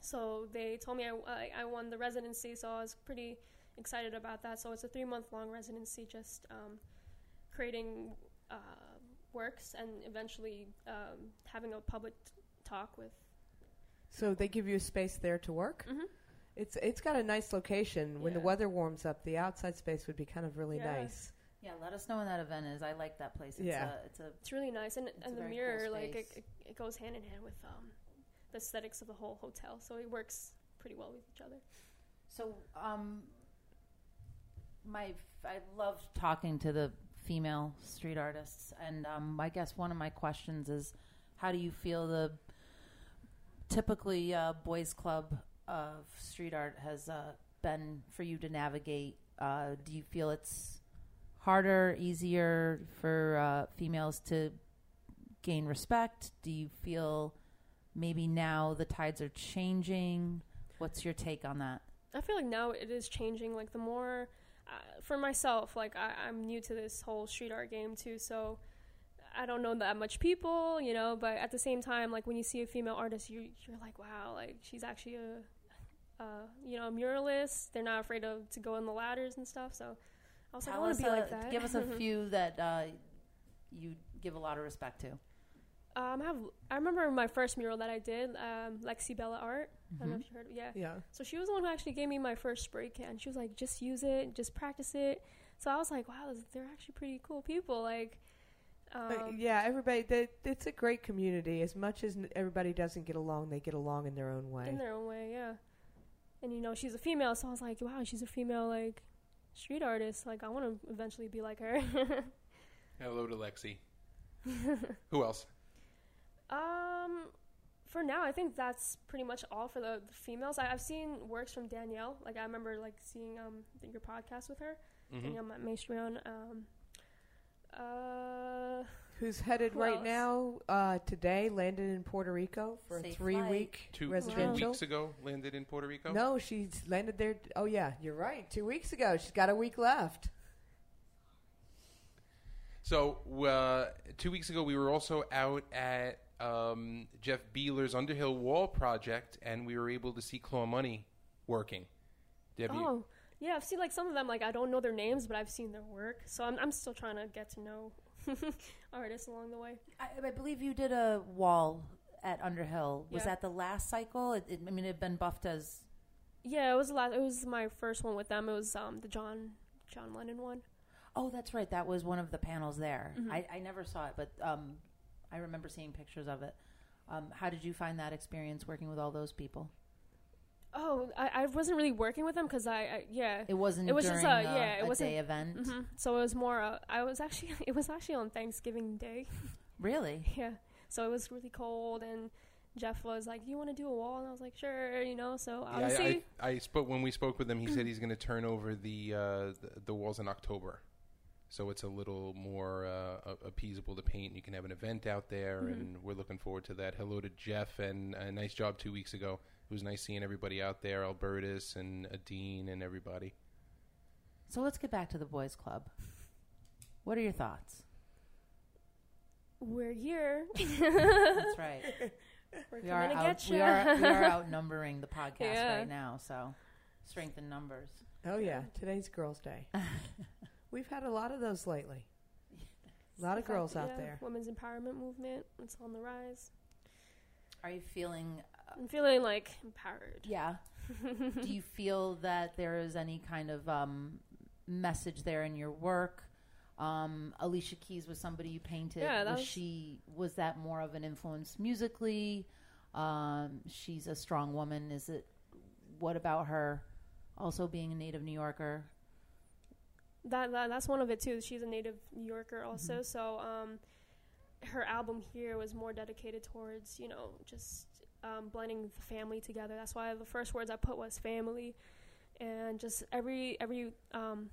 Speaker 4: so they told me I, I, I won the residency, so I was pretty excited about that. So it's a three month long residency, just um, creating uh, works and eventually um, having a public t- talk with.
Speaker 2: So they give you a space there to work.
Speaker 4: Mhm.
Speaker 2: It's it's got a nice location. When the
Speaker 4: Yeah.
Speaker 2: weather warms up, the outside space would be kind of really
Speaker 4: Yeah.
Speaker 2: nice.
Speaker 1: Yeah, let us know when that event is. I like that place. It's
Speaker 2: Yeah.
Speaker 1: a, it's a
Speaker 4: It's really nice, and
Speaker 1: a
Speaker 4: and the
Speaker 1: very
Speaker 4: mirror
Speaker 1: cool
Speaker 4: like it,
Speaker 1: space.
Speaker 4: it, it goes hand in hand with um, the aesthetics of the whole hotel, so it works pretty well with each other.
Speaker 1: So, um, my I love talking to the female street artists, and um, I guess one of my questions is, how do you feel the typically uh, boys' club of street art has uh, been for you to navigate? Uh, do you feel it's harder, easier for uh, females to gain respect? Do you feel maybe now the tides are changing? What's your take on that?
Speaker 4: I feel like now it is changing. Like the more, uh, for myself, like I, I'm new to this whole street art game too, so I don't know that much people, you know. But at the same time, like when you see a female artist, you you're like, wow, like she's actually a, uh, you know, a muralist. They're not afraid of to go in the ladders and stuff. So I was like, I want to be
Speaker 1: a-
Speaker 4: like that.
Speaker 1: Give us a few that uh, you give a lot of respect to.
Speaker 4: Um, I have. I remember my first mural that I did, um, Lexi Bella Art. I don't know if you heard. Of, yeah.
Speaker 2: Yeah.
Speaker 4: So she was the one who actually gave me my first spray can. She was like, just use it, just practice it. So I was like, wow, they're actually pretty cool people. Like, um,
Speaker 2: Uh, yeah, everybody. They, it's a great community. As much as n- everybody doesn't get along, they get along in their own way.
Speaker 4: in their own way, yeah. And you know, she's a female, so I was like, wow, she's a female like street artist. Like, I want to eventually be like her.
Speaker 3: Hello to Lexi. Who else?
Speaker 4: um, for now, I think that's pretty much all for the, the females. I, I've seen works from Danielle. Like, I remember like seeing um your podcast with her.
Speaker 3: Mhm.
Speaker 4: Danielle Ma- Mastrion. Um, uh,
Speaker 2: who's headed
Speaker 4: Who
Speaker 2: right
Speaker 4: else?
Speaker 2: now uh, today, landed in Puerto Rico for a
Speaker 1: Safe
Speaker 2: three
Speaker 1: flight.
Speaker 2: week
Speaker 3: Two, two
Speaker 2: residential.
Speaker 3: weeks ago, landed in Puerto Rico.
Speaker 2: No, she's landed there. Oh yeah, you're right. Two weeks ago, she's got a week left.
Speaker 3: So uh, two weeks ago, we were also out at um, Jeff Beler's Underhill Wall project, and we were able to see Claw Money working. Debbie,
Speaker 4: Oh, yeah. I've seen like some of them. Like I don't know their names, but I've seen their work. So I'm I'm still trying to get to know artists along the way.
Speaker 1: I, I believe you did a wall at Underhill. Was
Speaker 4: Yeah.
Speaker 1: that the last cycle? It, it, I mean, it had been buffed as.
Speaker 4: Yeah, it was the last. It was my first one with them. It was um the John John Lennon one.
Speaker 1: Oh, that's right. That was one of the panels there.
Speaker 4: Mhm.
Speaker 1: I, I never saw it, but um, I remember seeing pictures of it. Um, how did you find that experience working with all those people?
Speaker 4: Oh, I, I wasn't really working with them because I, I yeah.
Speaker 1: It wasn't
Speaker 4: It was
Speaker 1: during
Speaker 4: just a-
Speaker 1: a,
Speaker 4: yeah, it
Speaker 1: a
Speaker 4: wasn't-
Speaker 1: day event.
Speaker 4: hmm So it was more. Uh, I was actually. It was actually on Thanksgiving Day.
Speaker 1: Really?
Speaker 4: yeah. So it was really cold, and Jeff was like, "Do you want to do a wall?" And I was like, "Sure," you know. So
Speaker 3: Yeah,
Speaker 4: obviously,
Speaker 3: I, I, I spoke when we spoke with him. He said he's going to turn over the, uh, the the walls in October, so it's a little more uh, a- appeasable to paint. You can have an event out there,
Speaker 4: Mhm.
Speaker 3: and we're looking forward to that. Hello to Jeff, and a nice job two weeks ago. It was nice seeing everybody out there, Albertus and Adine and everybody.
Speaker 1: So let's get back to the boys' club. What are your thoughts?
Speaker 4: we're here.
Speaker 1: That's right.
Speaker 4: We're
Speaker 1: We are
Speaker 4: to
Speaker 1: out,
Speaker 4: get
Speaker 1: we are we are outnumbering the podcast
Speaker 4: Yeah.
Speaker 1: right now. So strength in numbers.
Speaker 2: Oh yeah, today's Girls' Day. We've had a lot of those lately. A lot of
Speaker 4: The fact
Speaker 2: girls out
Speaker 4: yeah,
Speaker 2: there.
Speaker 4: Women's empowerment movement. It's on the rise.
Speaker 1: Are you feeling?
Speaker 4: I'm feeling like empowered.
Speaker 1: Yeah. Do you feel that there is any kind of um, message there in your work? Um, Alicia Keys was somebody you painted.
Speaker 4: Yeah,
Speaker 1: was,
Speaker 4: was-
Speaker 1: she was that more of an influence musically? Um, she's a strong woman. Is it? What about her? Also being a native New Yorker.
Speaker 4: That, that that's one of it too. She's a native New Yorker also,
Speaker 1: Mhm.
Speaker 4: so um, her album here was more dedicated towards you know just um, blending the family together. That's why the first words I put was family, and just every every um,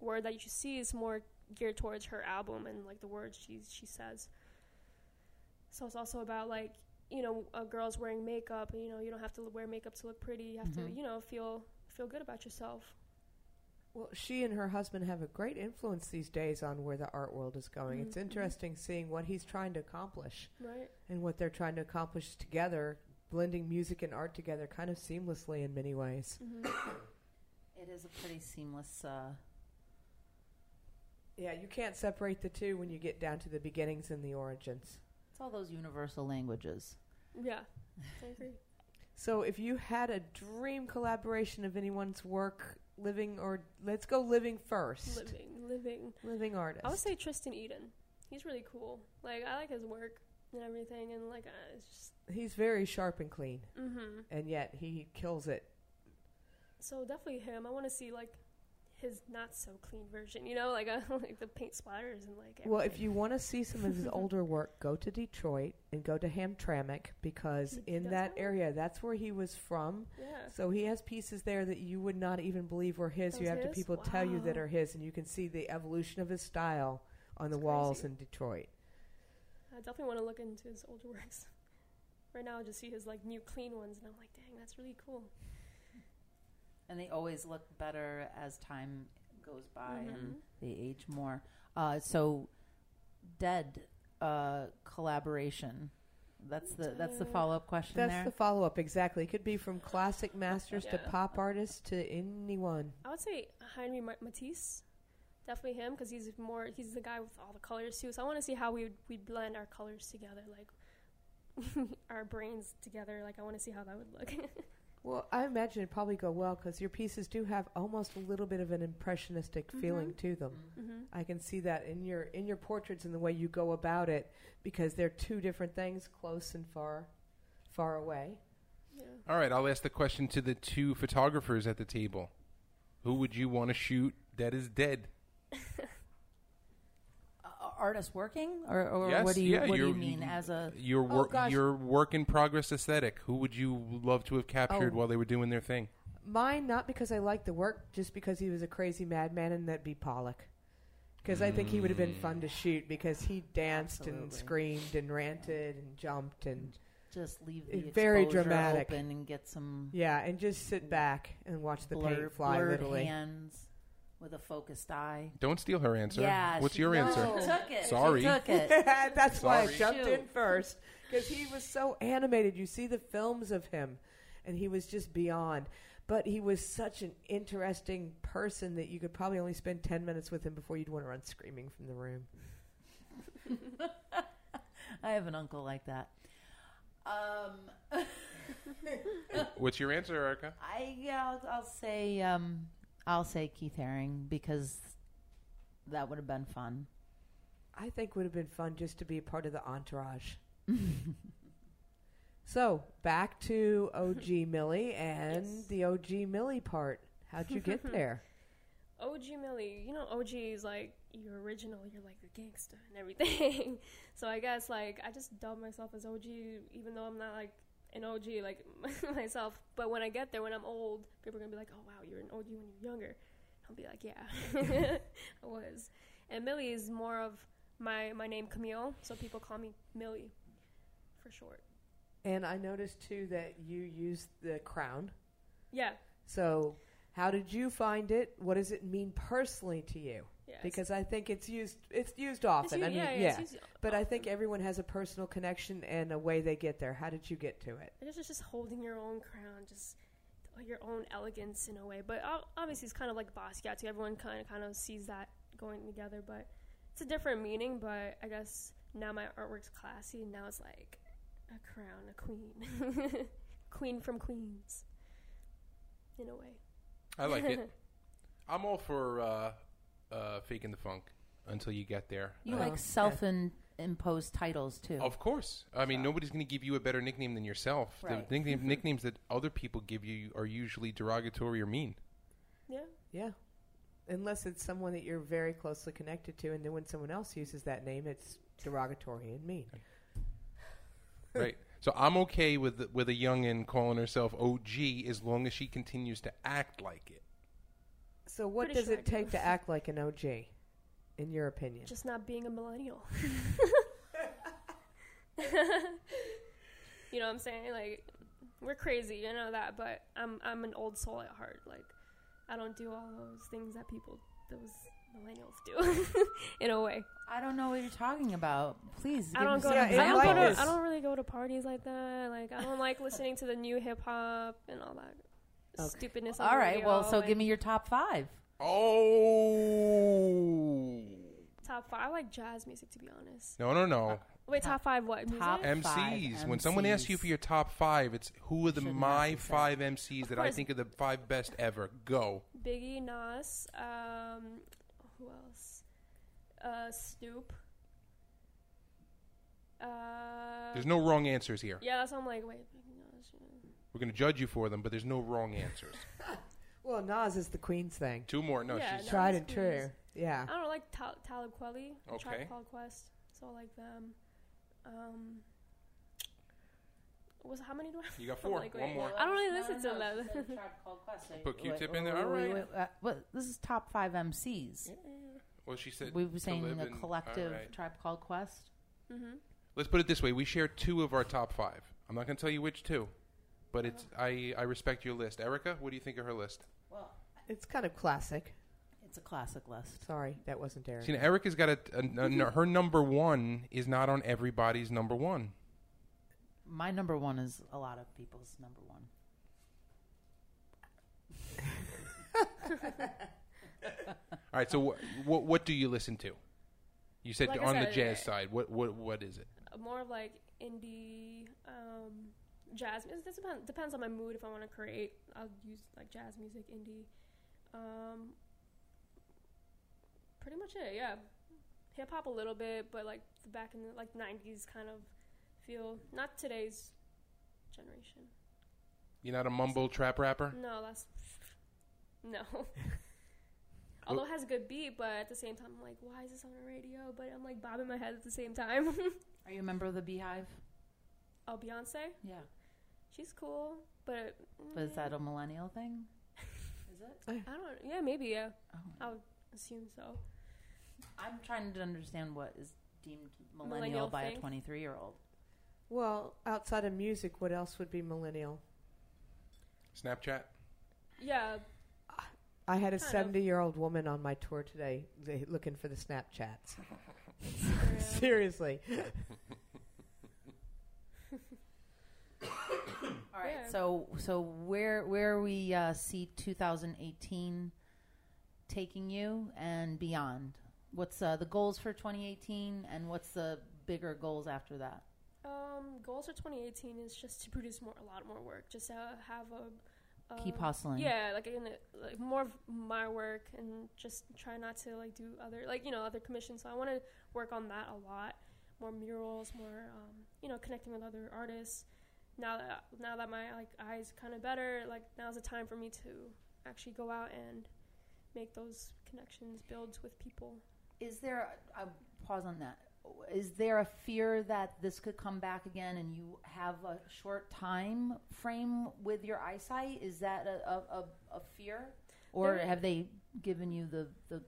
Speaker 4: word that you see is more geared towards her album and like the words she she says. So it's also about like you know a girls wearing makeup. You know you don't have to wear makeup to look pretty. You have
Speaker 1: Mhm.
Speaker 4: to you know feel feel good about yourself.
Speaker 2: Well, she and her husband have a great influence these days on where the art world is going. It's
Speaker 4: Mhm, mhm.
Speaker 2: interesting seeing what he's trying to accomplish
Speaker 4: Right.
Speaker 2: and what they're trying to accomplish together, blending music and art together kind of seamlessly in many ways.
Speaker 4: hmm
Speaker 1: It is a pretty seamless. Uh,
Speaker 2: Yeah, you can't separate the two when you get down to the beginnings and the origins.
Speaker 1: it's all those universal languages.
Speaker 4: Yeah, I agree.
Speaker 2: So, if you had a dream collaboration of anyone's work, living or let's go living first,
Speaker 4: living, living.
Speaker 2: living artist.
Speaker 4: I would say Tristan Eaton. He's really cool. Like I like his work and everything, and like uh, it's just.
Speaker 2: he's very sharp and clean,
Speaker 4: hmm
Speaker 2: and yet he kills it.
Speaker 4: So definitely him. I want to see like his not so clean version. You know, like uh, like the paint splatters and like.
Speaker 2: Well, if you want to see some of his older work, go to Detroit and go to Hamtramck because
Speaker 4: He-
Speaker 2: in that
Speaker 4: that?
Speaker 2: area, that's where he was from.
Speaker 4: Yeah.
Speaker 2: So he has pieces there that you would not even believe were his.
Speaker 4: That
Speaker 2: you have to
Speaker 4: his?
Speaker 2: people tell you that are his, and you can see the evolution of his style on the walls
Speaker 4: crazy.
Speaker 2: in Detroit.
Speaker 4: I definitely want to look into his older works. Right now, I just see his like new clean ones, and I'm like, dang, that's really cool.
Speaker 1: And they always look better as time goes by and
Speaker 4: Mhm.
Speaker 1: they age more. Uh, so, Dead uh, collaboration. That's the that's the follow up question
Speaker 2: That's
Speaker 1: there.
Speaker 2: the follow up exactly. It could be from classic masters to pop artists to anyone.
Speaker 4: I would say Henry Matisse, definitely him because he's more he's the guy with all the colors too. So I want to see how we we blend our colors together, like our brains together. Like I want to see how that would look.
Speaker 2: Well, I imagine it'd probably go well because your pieces do have almost a little bit of an impressionistic feeling
Speaker 4: Mhm.
Speaker 2: to them.
Speaker 4: hmm
Speaker 2: I can see that in your in your portraits and the way you go about it because they're two different things, close and far, far away.
Speaker 4: Yeah.
Speaker 3: All right, I'll ask the question to the two photographers at the table. Who would you want to shoot that is dead?
Speaker 1: artist working, or, or
Speaker 3: Yes,
Speaker 1: what do you
Speaker 3: yeah,
Speaker 1: what do you
Speaker 3: you're-
Speaker 1: mean as a?
Speaker 3: Your
Speaker 2: Oh,
Speaker 3: work,
Speaker 2: gosh.
Speaker 3: your work in progress aesthetic. Who would you love to have captured
Speaker 2: Oh.
Speaker 3: while they were doing their thing?
Speaker 2: Mine, not because I like the work, just because he was a crazy madman, and that'd be Pollock. Because I think he would have been
Speaker 3: Mm.
Speaker 2: fun to shoot because he danced and screamed and ranted and jumped and
Speaker 1: Just leave the
Speaker 2: very dramatic.
Speaker 1: open and get some
Speaker 2: yeah, and just sit back and watch the
Speaker 1: blur,
Speaker 2: paint fly
Speaker 1: blurred
Speaker 2: literally.
Speaker 1: hands with a focused eye.
Speaker 3: Don't steal her answer.
Speaker 1: Yeah,
Speaker 3: What's
Speaker 1: she-
Speaker 3: your
Speaker 1: no,
Speaker 3: answer?
Speaker 1: She took it.
Speaker 3: Sorry.
Speaker 1: She took it.
Speaker 2: That's why I
Speaker 3: Sorry.
Speaker 2: jumped in
Speaker 1: Shoot.
Speaker 2: first because he was so animated. You see the films of him, and he was just beyond. But he was such an interesting person that you could probably only spend ten minutes with him before you'd want to run screaming from the room.
Speaker 1: I have an uncle like that. Um,
Speaker 3: What's your answer, Erica?
Speaker 1: I yeah, I'll, I'll say um, I'll say Keith Haring because that would have been fun.
Speaker 2: I think would have been fun just to be a part of the entourage. so back to OG Millie and
Speaker 4: Yes.
Speaker 2: the OG Millie part. How'd you get there?
Speaker 4: OG Millie, you know, OG is like you're original, you're like the gangster and everything. so I guess like I just dub myself as OG, even though I'm not like an OG like myself. But when I get there, when I'm old, people are gonna be like, "Oh wow, you're an OG when you're younger." I'll be like, "Yeah, I was." And Millie is more of my my name Camille, so people call me Millie for short.
Speaker 2: and I noticed too that you used the crown.
Speaker 4: Yeah,
Speaker 2: So, how did you find it? What does it mean personally to you?
Speaker 4: Yeah.
Speaker 2: Because I think it's used it's used
Speaker 4: it's
Speaker 2: often.
Speaker 4: u-
Speaker 2: I mean,
Speaker 4: yeah,
Speaker 2: yeah.
Speaker 4: yeah, it's used
Speaker 2: but I think everyone has a personal connection and a way they get there. How did you get to it?
Speaker 4: I guess it's just holding your own crown, just your own elegance in a way. But obviously, it's kind of like Basquiat too. Everyone kind of kind of sees that going together, but it's a different meaning. But I guess now my artwork's classy. Now it's like a crown, a queen, queen from Queens, in a way.
Speaker 3: I like it. I'm all for uh, uh, faking the funk until you get there.
Speaker 1: You
Speaker 3: Uh,
Speaker 1: like self-imposed titles too.
Speaker 3: Of course. I mean, nobody's going to give you a better nickname than yourself.
Speaker 1: Right.
Speaker 3: The nickname, nicknames that other people give you are usually derogatory or mean.
Speaker 4: Yeah,
Speaker 2: Yeah. Unless it's someone that you're very closely connected to, and then when someone else uses that name, it's derogatory and mean.
Speaker 3: right. So I'm okay with with a youngin calling herself OG as long as she continues to act like it.
Speaker 2: So, what
Speaker 4: Pretty
Speaker 2: does
Speaker 4: sure I
Speaker 2: it
Speaker 4: do.
Speaker 2: take to act like an OG, in your opinion?
Speaker 4: just not being a millennial. you know what I'm saying? Like we're crazy, you know that, but I'm I'm an old soul at heart. Like I don't do all those things that people those millennials do in a way.
Speaker 1: I don't know what you're talking about. Please,
Speaker 4: I don't
Speaker 1: me
Speaker 4: go to, I don't go to I don't really go to parties like that. Like I don't like listening to the new hip hop and all that
Speaker 2: Okay.
Speaker 4: stupidness. On
Speaker 1: All
Speaker 4: the
Speaker 1: right, well, so
Speaker 4: and
Speaker 1: give me your top five.
Speaker 3: Oh.
Speaker 4: top five. I like jazz music to be honest.
Speaker 3: No, no, no.
Speaker 4: Wait,
Speaker 1: Top-
Speaker 4: top, five what? Music?
Speaker 1: top-
Speaker 3: MCs.
Speaker 1: Five
Speaker 3: When someone asks you for your top five, it's who are the
Speaker 1: Shouldn't
Speaker 3: my
Speaker 1: have to say.
Speaker 3: five MCs that I think are the five best ever. Go.
Speaker 4: Biggie, Nas, um, who else? Uh, Snoop. Uh,
Speaker 3: There's no wrong answers here.
Speaker 4: yeah, that's why I'm like, wait, Biggie, Nas. yeah.
Speaker 3: We're going to judge you for them, but there's no wrong answers.
Speaker 2: Well, Nas is the Queen's thing.
Speaker 3: Two more. No,
Speaker 4: Yeah,
Speaker 3: she's
Speaker 4: no.
Speaker 2: Tried and
Speaker 4: is-
Speaker 2: true. Yeah.
Speaker 4: I don't like Tal- Talib Kweli,
Speaker 3: Okay.
Speaker 4: Tribe Called Quest, so I like them. Um, was how many do I? Have?
Speaker 3: You got four.
Speaker 4: like,
Speaker 3: One more.
Speaker 4: I don't really listen to them.
Speaker 3: Put Q-Tip
Speaker 1: Wait,
Speaker 3: in there?
Speaker 1: wait,
Speaker 3: All
Speaker 1: wait, wait, uh, well, this is top five MCs.
Speaker 3: Well, she said
Speaker 1: We were saying a collective
Speaker 3: all right.
Speaker 1: tribe called Quest.
Speaker 4: Mm-hmm.
Speaker 3: Let's put it this way: we share two of our top five. I'm not going to tell you which two, but it's I I respect your list. Erica, what do you think of her list?
Speaker 1: Well,
Speaker 2: It's kind of classic.
Speaker 1: it's a classic list.
Speaker 2: Sorry, that wasn't Derek.
Speaker 3: See, now, Erica's got a, a- a- her number one is not on everybody's number one.
Speaker 1: My number one is a lot of people's number one.
Speaker 3: All right, so what what, what do you listen to? You said
Speaker 4: Like I
Speaker 3: on the jazz side. What what what is it?
Speaker 4: More of like indie, um, jazz. It depends, depends on my mood. If I want to create, I'll use like jazz music, indie. Um, pretty much it. Yeah, hip hop a little bit, but like the back in the like '90s kind of feel. Not today's generation.
Speaker 3: You're not a mumble trap rapper.
Speaker 4: No, that's no. Although it has a good beat, but at the same time, I'm like, why is this on the radio? But I'm like bobbing my head at the same time.
Speaker 1: Are you a member of the BeyHive?
Speaker 4: Oh, Beyonce,
Speaker 1: Yeah.
Speaker 4: she's cool, but
Speaker 1: But is
Speaker 4: mm,
Speaker 1: that a millennial thing? Is it?
Speaker 4: I don't. Yeah, maybe. Yeah,
Speaker 1: Oh.
Speaker 4: I would assume so.
Speaker 1: I'm trying to understand what is deemed millennial,
Speaker 4: Millennial
Speaker 1: by a 23 year old.
Speaker 2: Well, outside of music, what else would be millennial?
Speaker 3: Snapchat.
Speaker 4: Yeah,
Speaker 2: I had a 70 year old woman on my tour today looking for the Snapchats. Seriously.
Speaker 1: All right.
Speaker 4: Yeah.
Speaker 1: So so where where we uh, see 2018 taking you and beyond? What's uh, the goals for 2018 and what's the bigger goals after that?
Speaker 4: Um, goals for 2018 is just to produce more, a lot more work. Just uh, have a, a
Speaker 1: Keep hustling.
Speaker 4: Yeah, like in it, like more of my work and just try not to like do other like you know other commissions. So I want to work on that a lot. More murals, more um, you know connecting with other artists. Now that now that my like eyes kind of better, like now's the time for me to actually go out and make those connections, builds with people.
Speaker 1: Is there a, pause on that? Is there a fear that this could come back again and you have a short time frame with your eyesight? Is that a, a, a, fear? Or
Speaker 4: There-
Speaker 1: have they given you the, the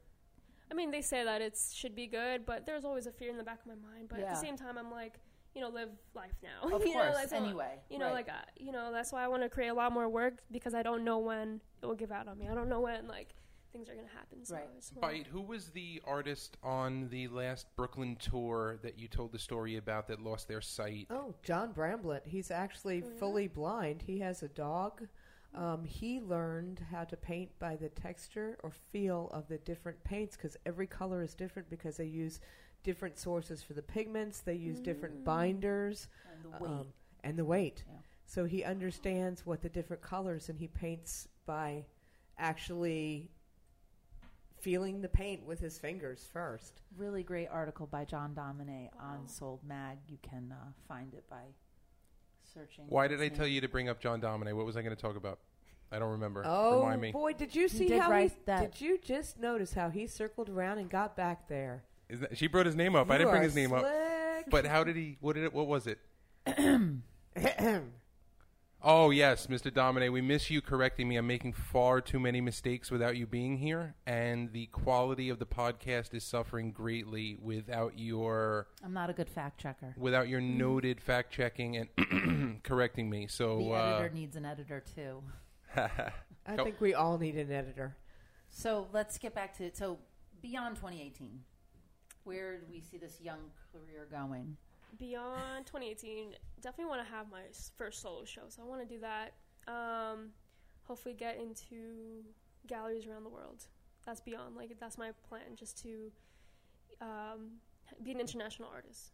Speaker 4: I mean, they say that it should be good, but there's always a fear in the back of my mind. But at the same time, I'm like, you know, live life now.
Speaker 1: of
Speaker 4: you
Speaker 1: course,
Speaker 4: know, like, so,
Speaker 1: anyway.
Speaker 4: You know,
Speaker 1: right.
Speaker 4: like, uh, you know, that's why I want to create a lot more work because I don't know when it will give out on me. I don't know when, like, things are going to happen. So
Speaker 1: Right.
Speaker 4: I just
Speaker 3: Bite, who was the artist on the last Brooklyn tour that you told the story about that lost their sight?
Speaker 2: Oh, John Bramblett. He's actually
Speaker 4: Oh, yeah?
Speaker 2: fully blind. He has a dog. Um, he learned how to paint by the texture or feel of the different paints because every color is different because they use different sources for the pigments. They use different
Speaker 4: Mm.
Speaker 2: binders
Speaker 1: And the weight.
Speaker 2: um, and the weight.
Speaker 1: Yeah.
Speaker 2: So he understands what the different colors and he paints by actually feeling the paint with his fingers first.
Speaker 1: really great article by John Domine
Speaker 4: Wow.
Speaker 1: on Sold Mag. You can uh, find it by searching.
Speaker 3: Why did I tell you to bring up John Domine? What was I going to talk about? I don't remember.
Speaker 2: Oh
Speaker 3: Remind me.
Speaker 2: boy, did you see
Speaker 1: did
Speaker 2: how
Speaker 1: write
Speaker 2: he?
Speaker 1: that-
Speaker 2: Did you just notice how he circled around and got back there?
Speaker 3: Is that, she brought his name up. I
Speaker 2: You
Speaker 3: didn't bring
Speaker 2: are
Speaker 3: his name up.
Speaker 2: slick.
Speaker 3: But how did he? What did it? What was it? Oh yes, Mr. Domine, we miss you correcting me. I'm making far too many mistakes without you being here, and the quality of the podcast is suffering greatly without your
Speaker 1: I'm not a good fact checker.
Speaker 3: without your noted fact checking and correcting me. So
Speaker 1: The
Speaker 3: uh,
Speaker 1: editor needs an editor too.
Speaker 2: I
Speaker 3: Go.
Speaker 2: think we all need an editor.
Speaker 1: So let's get back to so beyond 2018. Where do we see this young career going?
Speaker 4: Beyond 2018, definitely want to have my first solo show. So I want to do that. Um, hopefully, get into galleries around the world. That's beyond. Like, that's my plan, just to um, be an international artist.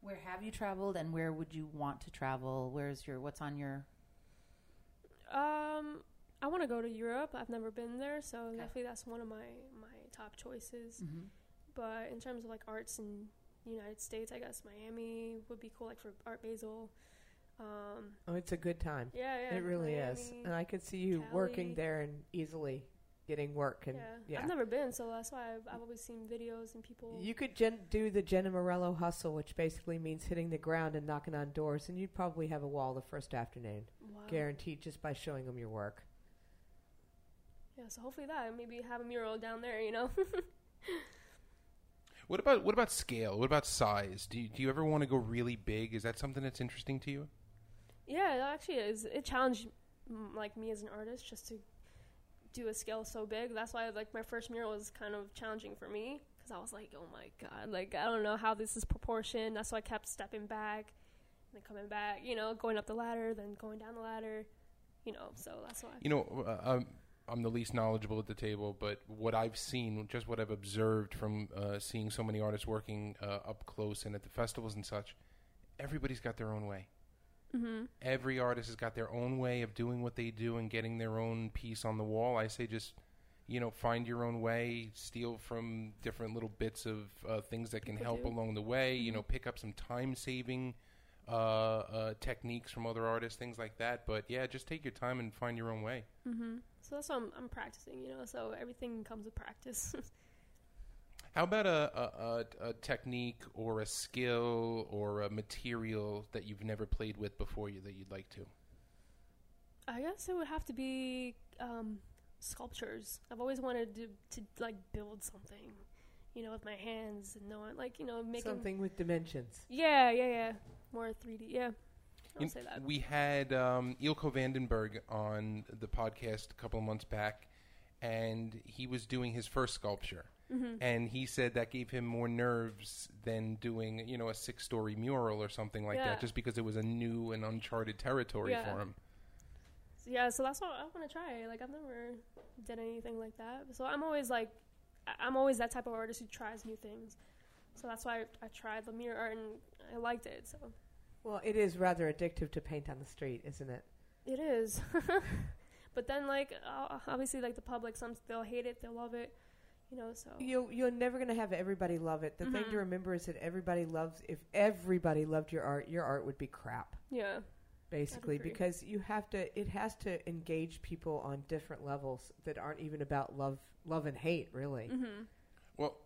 Speaker 1: Where have you traveled, and where would you want to travel? Where's your what's on your
Speaker 4: Um, I want to go to Europe. I've never been there, so definitely that's one of my my top choices. But in terms of like arts the United States, I guess Miami would be cool, like for Art Basel. Um,
Speaker 2: Oh, it's a good time.
Speaker 4: yeah, yeah,
Speaker 2: it really is, and I could see you working there and easily getting work. And
Speaker 4: yeah.
Speaker 2: yeah,
Speaker 4: I've never been, so that's why I've, I've always seen videos and people.
Speaker 2: you could gen- do the Jenna Morello hustle, which basically means hitting the ground and knocking on doors, and you'd probably have a wall the first afternoon,
Speaker 4: wow.
Speaker 2: guaranteed, just by showing them your work.
Speaker 4: Yeah, so hopefully that maybe have a mural down there, you know.
Speaker 3: what about what about scale? What about size? Do you, do you ever want to go really big? Is that something that's interesting to you?
Speaker 4: yeah, it actually is. It challenged like me as an artist just to do a scale so big. That's why like my first mural was kind of challenging for me because I was like, oh my god, like I don't know how this is proportioned. That's why I kept stepping back, and then coming back. You know, going up the ladder, then going down the ladder. You know, so that's why.
Speaker 3: You know, uh, I'm, I'm the least knowledgeable at the table, but what I've seen, just what I've observed from uh, seeing so many artists working uh, up close and at the festivals and such, everybody's got their own way.
Speaker 4: Mm-hmm.
Speaker 3: Every artist has got their own way of doing what they do and getting their own piece on the wall. I say just, you know, find your own way, steal from different little bits of uh, things that can
Speaker 4: People
Speaker 3: help
Speaker 4: do.
Speaker 3: along the way. You know, pick up some time saving uh, uh, techniques from other artists, things like that. But yeah, just take your time and find your own way.
Speaker 4: Mm-hmm. So that's what I'm, I'm practicing, you know. So everything comes with practice.
Speaker 3: How about a, a, a, a technique or a skill or a material that you've never played with before you that you'd like to?
Speaker 4: I guess it would have to be um, sculptures. I've always wanted to, to like build something, you know, with my hands and knowing, like, you know, making.
Speaker 2: Something with dimensions.
Speaker 4: Yeah, yeah, yeah. More 3D. Yeah. I'll say that.
Speaker 3: We had um, Ilko Vandenberg on the podcast a couple of months back, and he was doing his first sculpture.
Speaker 4: hmm
Speaker 3: And he said that gave him more nerves than doing, you know, a six-story mural or something like
Speaker 4: Yeah.
Speaker 3: that, just because it was a new and uncharted territory
Speaker 4: Yeah.
Speaker 3: for him.
Speaker 4: Yeah, so that's what I want to try. Like, I've never did anything like that. So I'm always like, I'm always that type of artist who tries new things. So that's why I, I tried the mirror art and I liked it. So
Speaker 2: Well, it is rather addictive to paint on the street, isn't it?
Speaker 4: it is. but then, like, uh, obviously, like the public, some they'll hate it, they'll love it, you know. So
Speaker 2: you're you're never going to have everybody love it. The thing to
Speaker 4: Mhm.
Speaker 2: remember is that everybody loves. If everybody loved your art, your art would be crap.
Speaker 4: yeah,
Speaker 2: Basically, because you have to. It has to engage people on different levels that aren't even about love, love and hate. Really.
Speaker 4: hmm
Speaker 3: Well,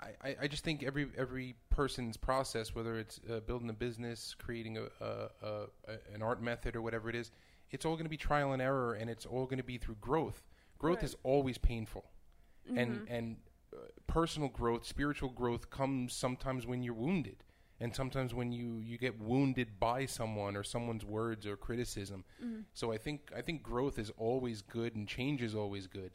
Speaker 3: I, I, just think every every person's process, whether it's uh, building a business, creating a, a, a, an art method, or whatever it is, it's all going to be trial and error, and it's all going to be through growth. Growth
Speaker 4: Right.
Speaker 3: is always painful, and
Speaker 4: Mhm.
Speaker 3: and uh, personal growth, spiritual growth comes sometimes when you're wounded, and sometimes when you you get wounded by someone or someone's words or criticism.
Speaker 4: Mhm.
Speaker 3: So I think I think growth is always good and change is always good.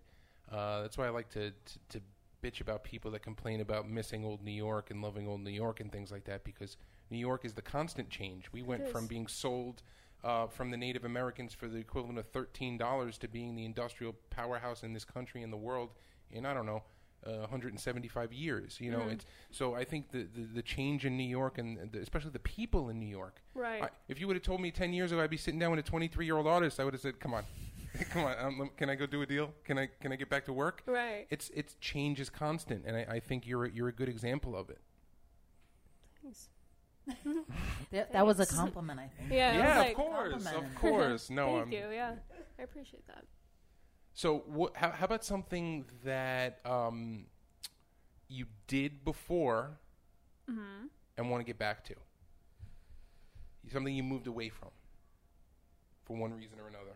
Speaker 3: Uh, that's why I like to, to to bitch about people that complain about missing old New York and loving old New York and things like that because New York is the constant change. We went from being sold uh, from the Native Americans for the equivalent of thirteen dollars to being the industrial powerhouse in this country and the world in I don't know. Uh, 175 years, you know.
Speaker 4: Mhm.
Speaker 3: It's so. I think the, the the change in New York and the, especially the people in New York.
Speaker 4: right.
Speaker 3: I, if you would have told me 10 years ago I'd be sitting down with a 23 year old artist, I would have said, "Come on, come on, um, can I go do a deal? Can I can I get back to work?"
Speaker 4: right.
Speaker 3: It's it's change is constant, and I, I think you're a, you're a good example of it.
Speaker 4: Thanks.
Speaker 1: That, that was a compliment, I think.
Speaker 4: Yeah,
Speaker 3: yeah,
Speaker 4: like,
Speaker 3: of course, of course. No,
Speaker 4: Thank
Speaker 3: um,
Speaker 4: you. Yeah, I appreciate that.
Speaker 3: So, what, how, how about something that um, you did before
Speaker 4: hmm
Speaker 3: and want to get back to? Something you moved away from for one reason or another.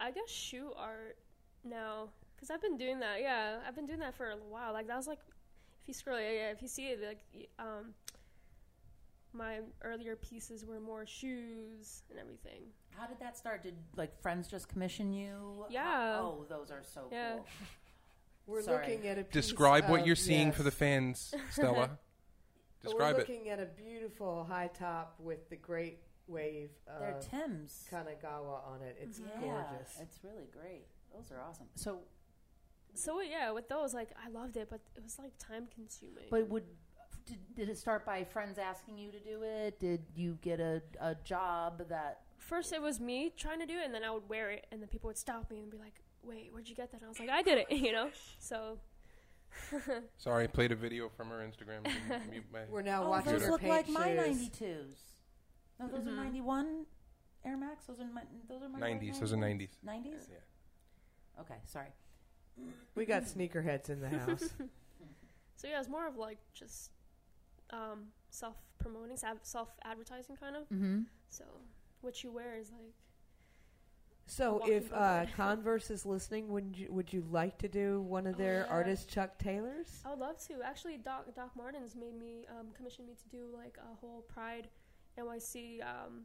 Speaker 4: I guess shoe art now, because I've been doing that. Yeah, I've been doing that for a while. Like that was like, if you scroll, yeah, yeah if you see it, like, um, my earlier pieces were more shoes and everything.
Speaker 1: How did that start? Did like friends just commission you?
Speaker 4: Yeah.
Speaker 1: How- oh, those are so
Speaker 4: Yeah.
Speaker 1: cool.
Speaker 2: We're
Speaker 1: Sorry.
Speaker 2: looking at a piece
Speaker 3: Describe what you're seeing
Speaker 2: yes.
Speaker 3: for the fans, Stella. Describe
Speaker 2: We're
Speaker 3: it.
Speaker 2: looking at a beautiful high top with the great wave
Speaker 1: They're
Speaker 2: of
Speaker 1: Tim's.
Speaker 2: Kanagawa on it. It's
Speaker 1: yeah,
Speaker 2: gorgeous.
Speaker 1: it's really great. Those are awesome. So,
Speaker 4: So yeah, with those, like I loved it, but it was like time consuming.
Speaker 1: but would did, did it start by friends asking you to do it? Did you get a, a job that?
Speaker 4: First, it was me trying to do it, and then I would wear it, and then people would stop me and be like, "Wait, where'd you get that?" And I was like, "I did it," you know. So
Speaker 3: Sorry, I played a video from her Instagram. Didn't mute my-
Speaker 2: We're now
Speaker 1: oh,
Speaker 2: watching
Speaker 1: those
Speaker 2: her
Speaker 1: look
Speaker 2: paint
Speaker 1: like my
Speaker 2: shoes.
Speaker 1: 92s. No, those
Speaker 4: Mhm.
Speaker 1: are 91 Air Max. Those are my those are my
Speaker 3: 90s, those are 90s.
Speaker 1: 90s.
Speaker 3: Yeah.
Speaker 1: Okay, sorry.
Speaker 2: We got sneakerheads in the house.
Speaker 4: So yeah, it's more of like just um, self promoting, self advertising kind of.
Speaker 1: Mm-hmm.
Speaker 4: So what you wear is like
Speaker 2: So, if uh. Converse is listening, would you would you like to do one of
Speaker 4: Oh,
Speaker 2: their
Speaker 4: yeah.
Speaker 2: artist Chuck Taylors?
Speaker 4: I would love to. Actually, Doc Doc Martens made me um, commission me to do like a whole Pride NYC um,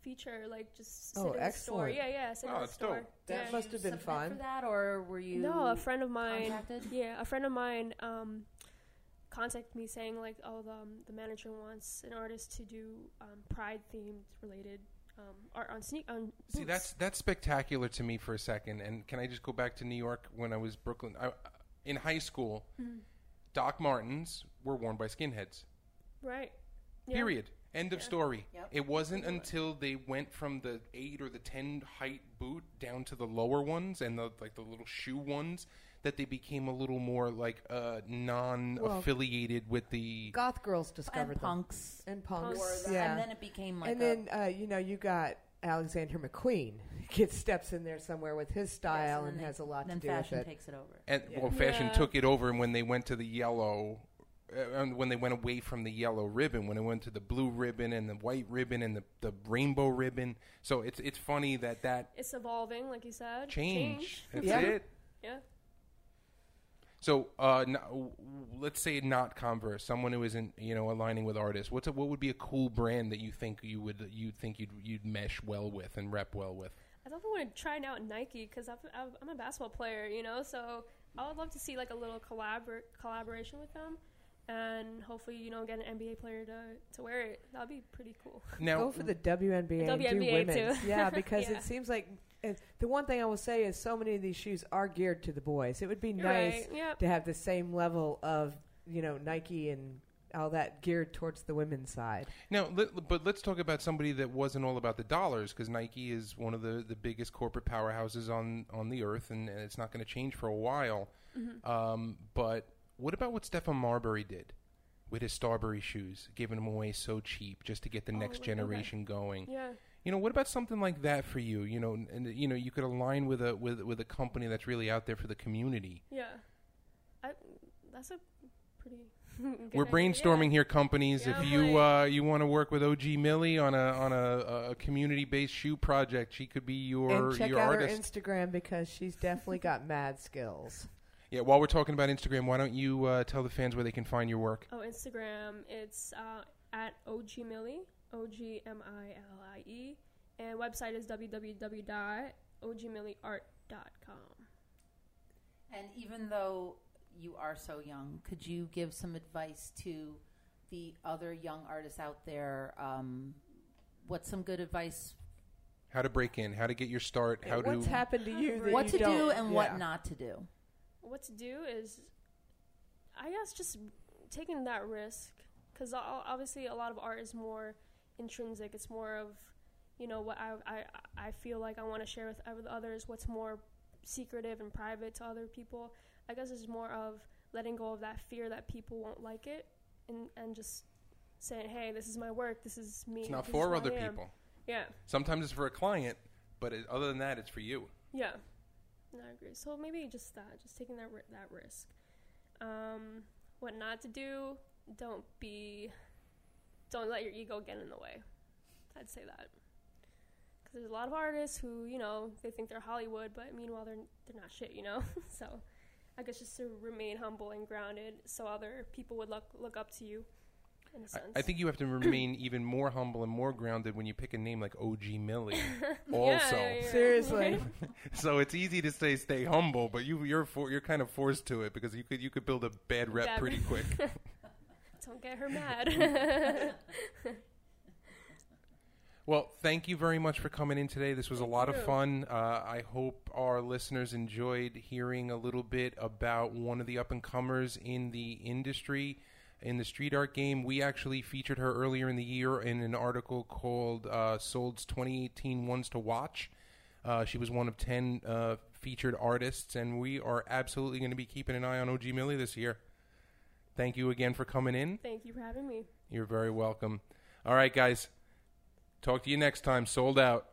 Speaker 4: feature, like just sit
Speaker 2: Oh,
Speaker 4: in the store. Yeah, yeah, sit
Speaker 3: Oh,
Speaker 4: in the
Speaker 3: that's
Speaker 4: store.
Speaker 3: dope.
Speaker 2: That
Speaker 4: yeah.
Speaker 2: must have been fun.
Speaker 1: for that, or were you?
Speaker 4: No, a friend of mine.
Speaker 1: contacted?
Speaker 4: Yeah, a friend of mine um, contacted me saying like, oh, the um, the manager wants an artist to do um, Pride themed related um, art on sneak on.
Speaker 3: See,
Speaker 4: boots.
Speaker 3: that's that's spectacular to me for a second. And can I just go back to New York when I was Brooklyn? I, in high school,
Speaker 4: Mhm.
Speaker 3: Doc Martens were worn by skinheads.
Speaker 4: right. Yeah.
Speaker 3: Period. End of
Speaker 4: Yeah.
Speaker 3: story.
Speaker 1: Yep.
Speaker 3: It wasn't
Speaker 4: Totally.
Speaker 3: until they went from the eight or the ten height boot down to the lower ones and the like the little shoe ones that they became a little more like uh, non-affiliated with the.
Speaker 2: Goth girls
Speaker 1: and
Speaker 2: discovered them.
Speaker 1: punks.
Speaker 2: And punks,
Speaker 4: Punks.
Speaker 1: Wore that,
Speaker 2: yeah.
Speaker 1: And then it became like
Speaker 2: and
Speaker 1: a,
Speaker 2: then uh, you know you got Alexander McQueen gets steps in there somewhere with his style
Speaker 1: and
Speaker 2: and
Speaker 1: then
Speaker 2: has a lot
Speaker 1: then
Speaker 2: to do with
Speaker 1: fashion
Speaker 2: it.
Speaker 1: takes it over.
Speaker 3: And
Speaker 2: Yeah.
Speaker 3: well, fashion
Speaker 4: Yeah.
Speaker 3: took it over and when they went to the yellow. Uh, and when they went away from the yellow ribbon, when it went to the blue ribbon and the white ribbon and the, the rainbow ribbon, so it's it's funny that that
Speaker 4: It's evolving, like you said.
Speaker 3: change. That's
Speaker 2: Yeah.
Speaker 3: it.
Speaker 4: Yeah.
Speaker 3: So, uh, n- w- let's say not Converse, someone who isn't, you know, aligning with artists. What's a, what would be a cool brand that you think you would you think you'd you'd mesh well with and rep well with?
Speaker 4: I definitely want to try out Nike because I'm a basketball player, you know. So I would love to see like a little collabor- collaboration with them, and hopefully, you know, get an NBA player to, to wear it. That'd be pretty cool.
Speaker 3: Now,
Speaker 2: Go for the WNBA,
Speaker 4: The
Speaker 2: and do
Speaker 4: WNBA
Speaker 2: women's.
Speaker 4: too.
Speaker 2: Yeah, because
Speaker 4: Yeah.
Speaker 2: it seems like uh, the one thing I will say is so many of these shoes are geared to the boys. It would be
Speaker 4: You're
Speaker 2: nice
Speaker 4: right. Yep.
Speaker 2: to have the same level of you know Nike and all that geared towards the women's side.
Speaker 3: Now, let, but let's talk about somebody that wasn't all about the dollars, because Nike is one of the, the biggest corporate powerhouses on, on the earth, and, and it's not going to change for a while.
Speaker 4: Mm-hmm.
Speaker 3: Um, but what about what Stephon Marbury did with his Starbury shoes, giving them away so cheap just to get the
Speaker 4: Oh,
Speaker 3: next
Speaker 4: okay.
Speaker 3: generation going?
Speaker 4: Yeah.
Speaker 3: You know, what about something like that for you? You know, and you know, you could align with a with with a company that's really out there for the community.
Speaker 4: Yeah. I, that's a pretty. good
Speaker 3: We're
Speaker 4: idea.
Speaker 3: brainstorming here companies.
Speaker 4: Yeah,
Speaker 3: if you
Speaker 4: like-
Speaker 3: uh, you want to work with OG Millie on a on a, a community based shoe project, she could be your
Speaker 2: and check
Speaker 3: your
Speaker 2: out
Speaker 3: artist.
Speaker 2: her Instagram because she's definitely got mad skills.
Speaker 3: Yeah. While we're talking about Instagram, why don't you uh, tell the fans where they can find your work?
Speaker 4: Oh, Instagram. It's uh, at OGMillie, O G M I L I E, and website is www.ogmillieart.com.
Speaker 1: And even though you are so young, could you give some advice to the other young artists out there? Um, what's some good advice?
Speaker 3: How to break in? How to get your start? How
Speaker 2: What's
Speaker 3: to what's
Speaker 2: happened to you? That
Speaker 1: What
Speaker 2: you
Speaker 1: to do
Speaker 2: don't-
Speaker 1: and
Speaker 2: yeah.
Speaker 1: what not to do?
Speaker 4: What to do is, I guess, just taking that risk. Because obviously, a lot of art is more intrinsic. It's more of, you know, what I, I, I feel like I want to share with others, what's more secretive and private to other people. I guess it's more of letting go of that fear that people won't like it and, and just saying, hey, this is my work, this is me.
Speaker 3: it's not for other people.
Speaker 4: Yeah,
Speaker 3: Sometimes it's for a client, but it, other than that, it's for you.
Speaker 4: yeah. No, I agree. So maybe just that, just taking that that risk. Um, what not to do? Don't be, don't let your ego get in the way. I'd say that. Because there's a lot of artists who, you know, they think they're Hollywood, but meanwhile they're they're not shit, you know. so, I guess just to remain humble and grounded, so other people would look look up to you, in a sense.
Speaker 3: I, I think you have to remain even more humble and more grounded when you pick a name like OG Millie. Also,
Speaker 4: yeah, yeah.
Speaker 2: Seriously.
Speaker 3: so it's easy to say stay humble, but you you're for, you're kind of forced to it because you could you could build a bad rep
Speaker 4: Bad
Speaker 3: pretty quick.
Speaker 4: Don't get her mad.
Speaker 3: Well, thank you very much for coming in today. This was a
Speaker 4: Thank
Speaker 3: lot of fun. Uh, I hope our listeners enjoyed hearing a little bit about one of the up and comers in the industry in the street art game. We actually featured her earlier in the year in an article called uh, Sold's 2018 Ones to Watch. Uh, she was one of 10 uh, featured artists, and we are absolutely going to be keeping an eye on OG Millie this year. Thank you again for coming in.
Speaker 4: Thank you for having me.
Speaker 3: You're very welcome. All right, guys. Talk to you next time. Sold out.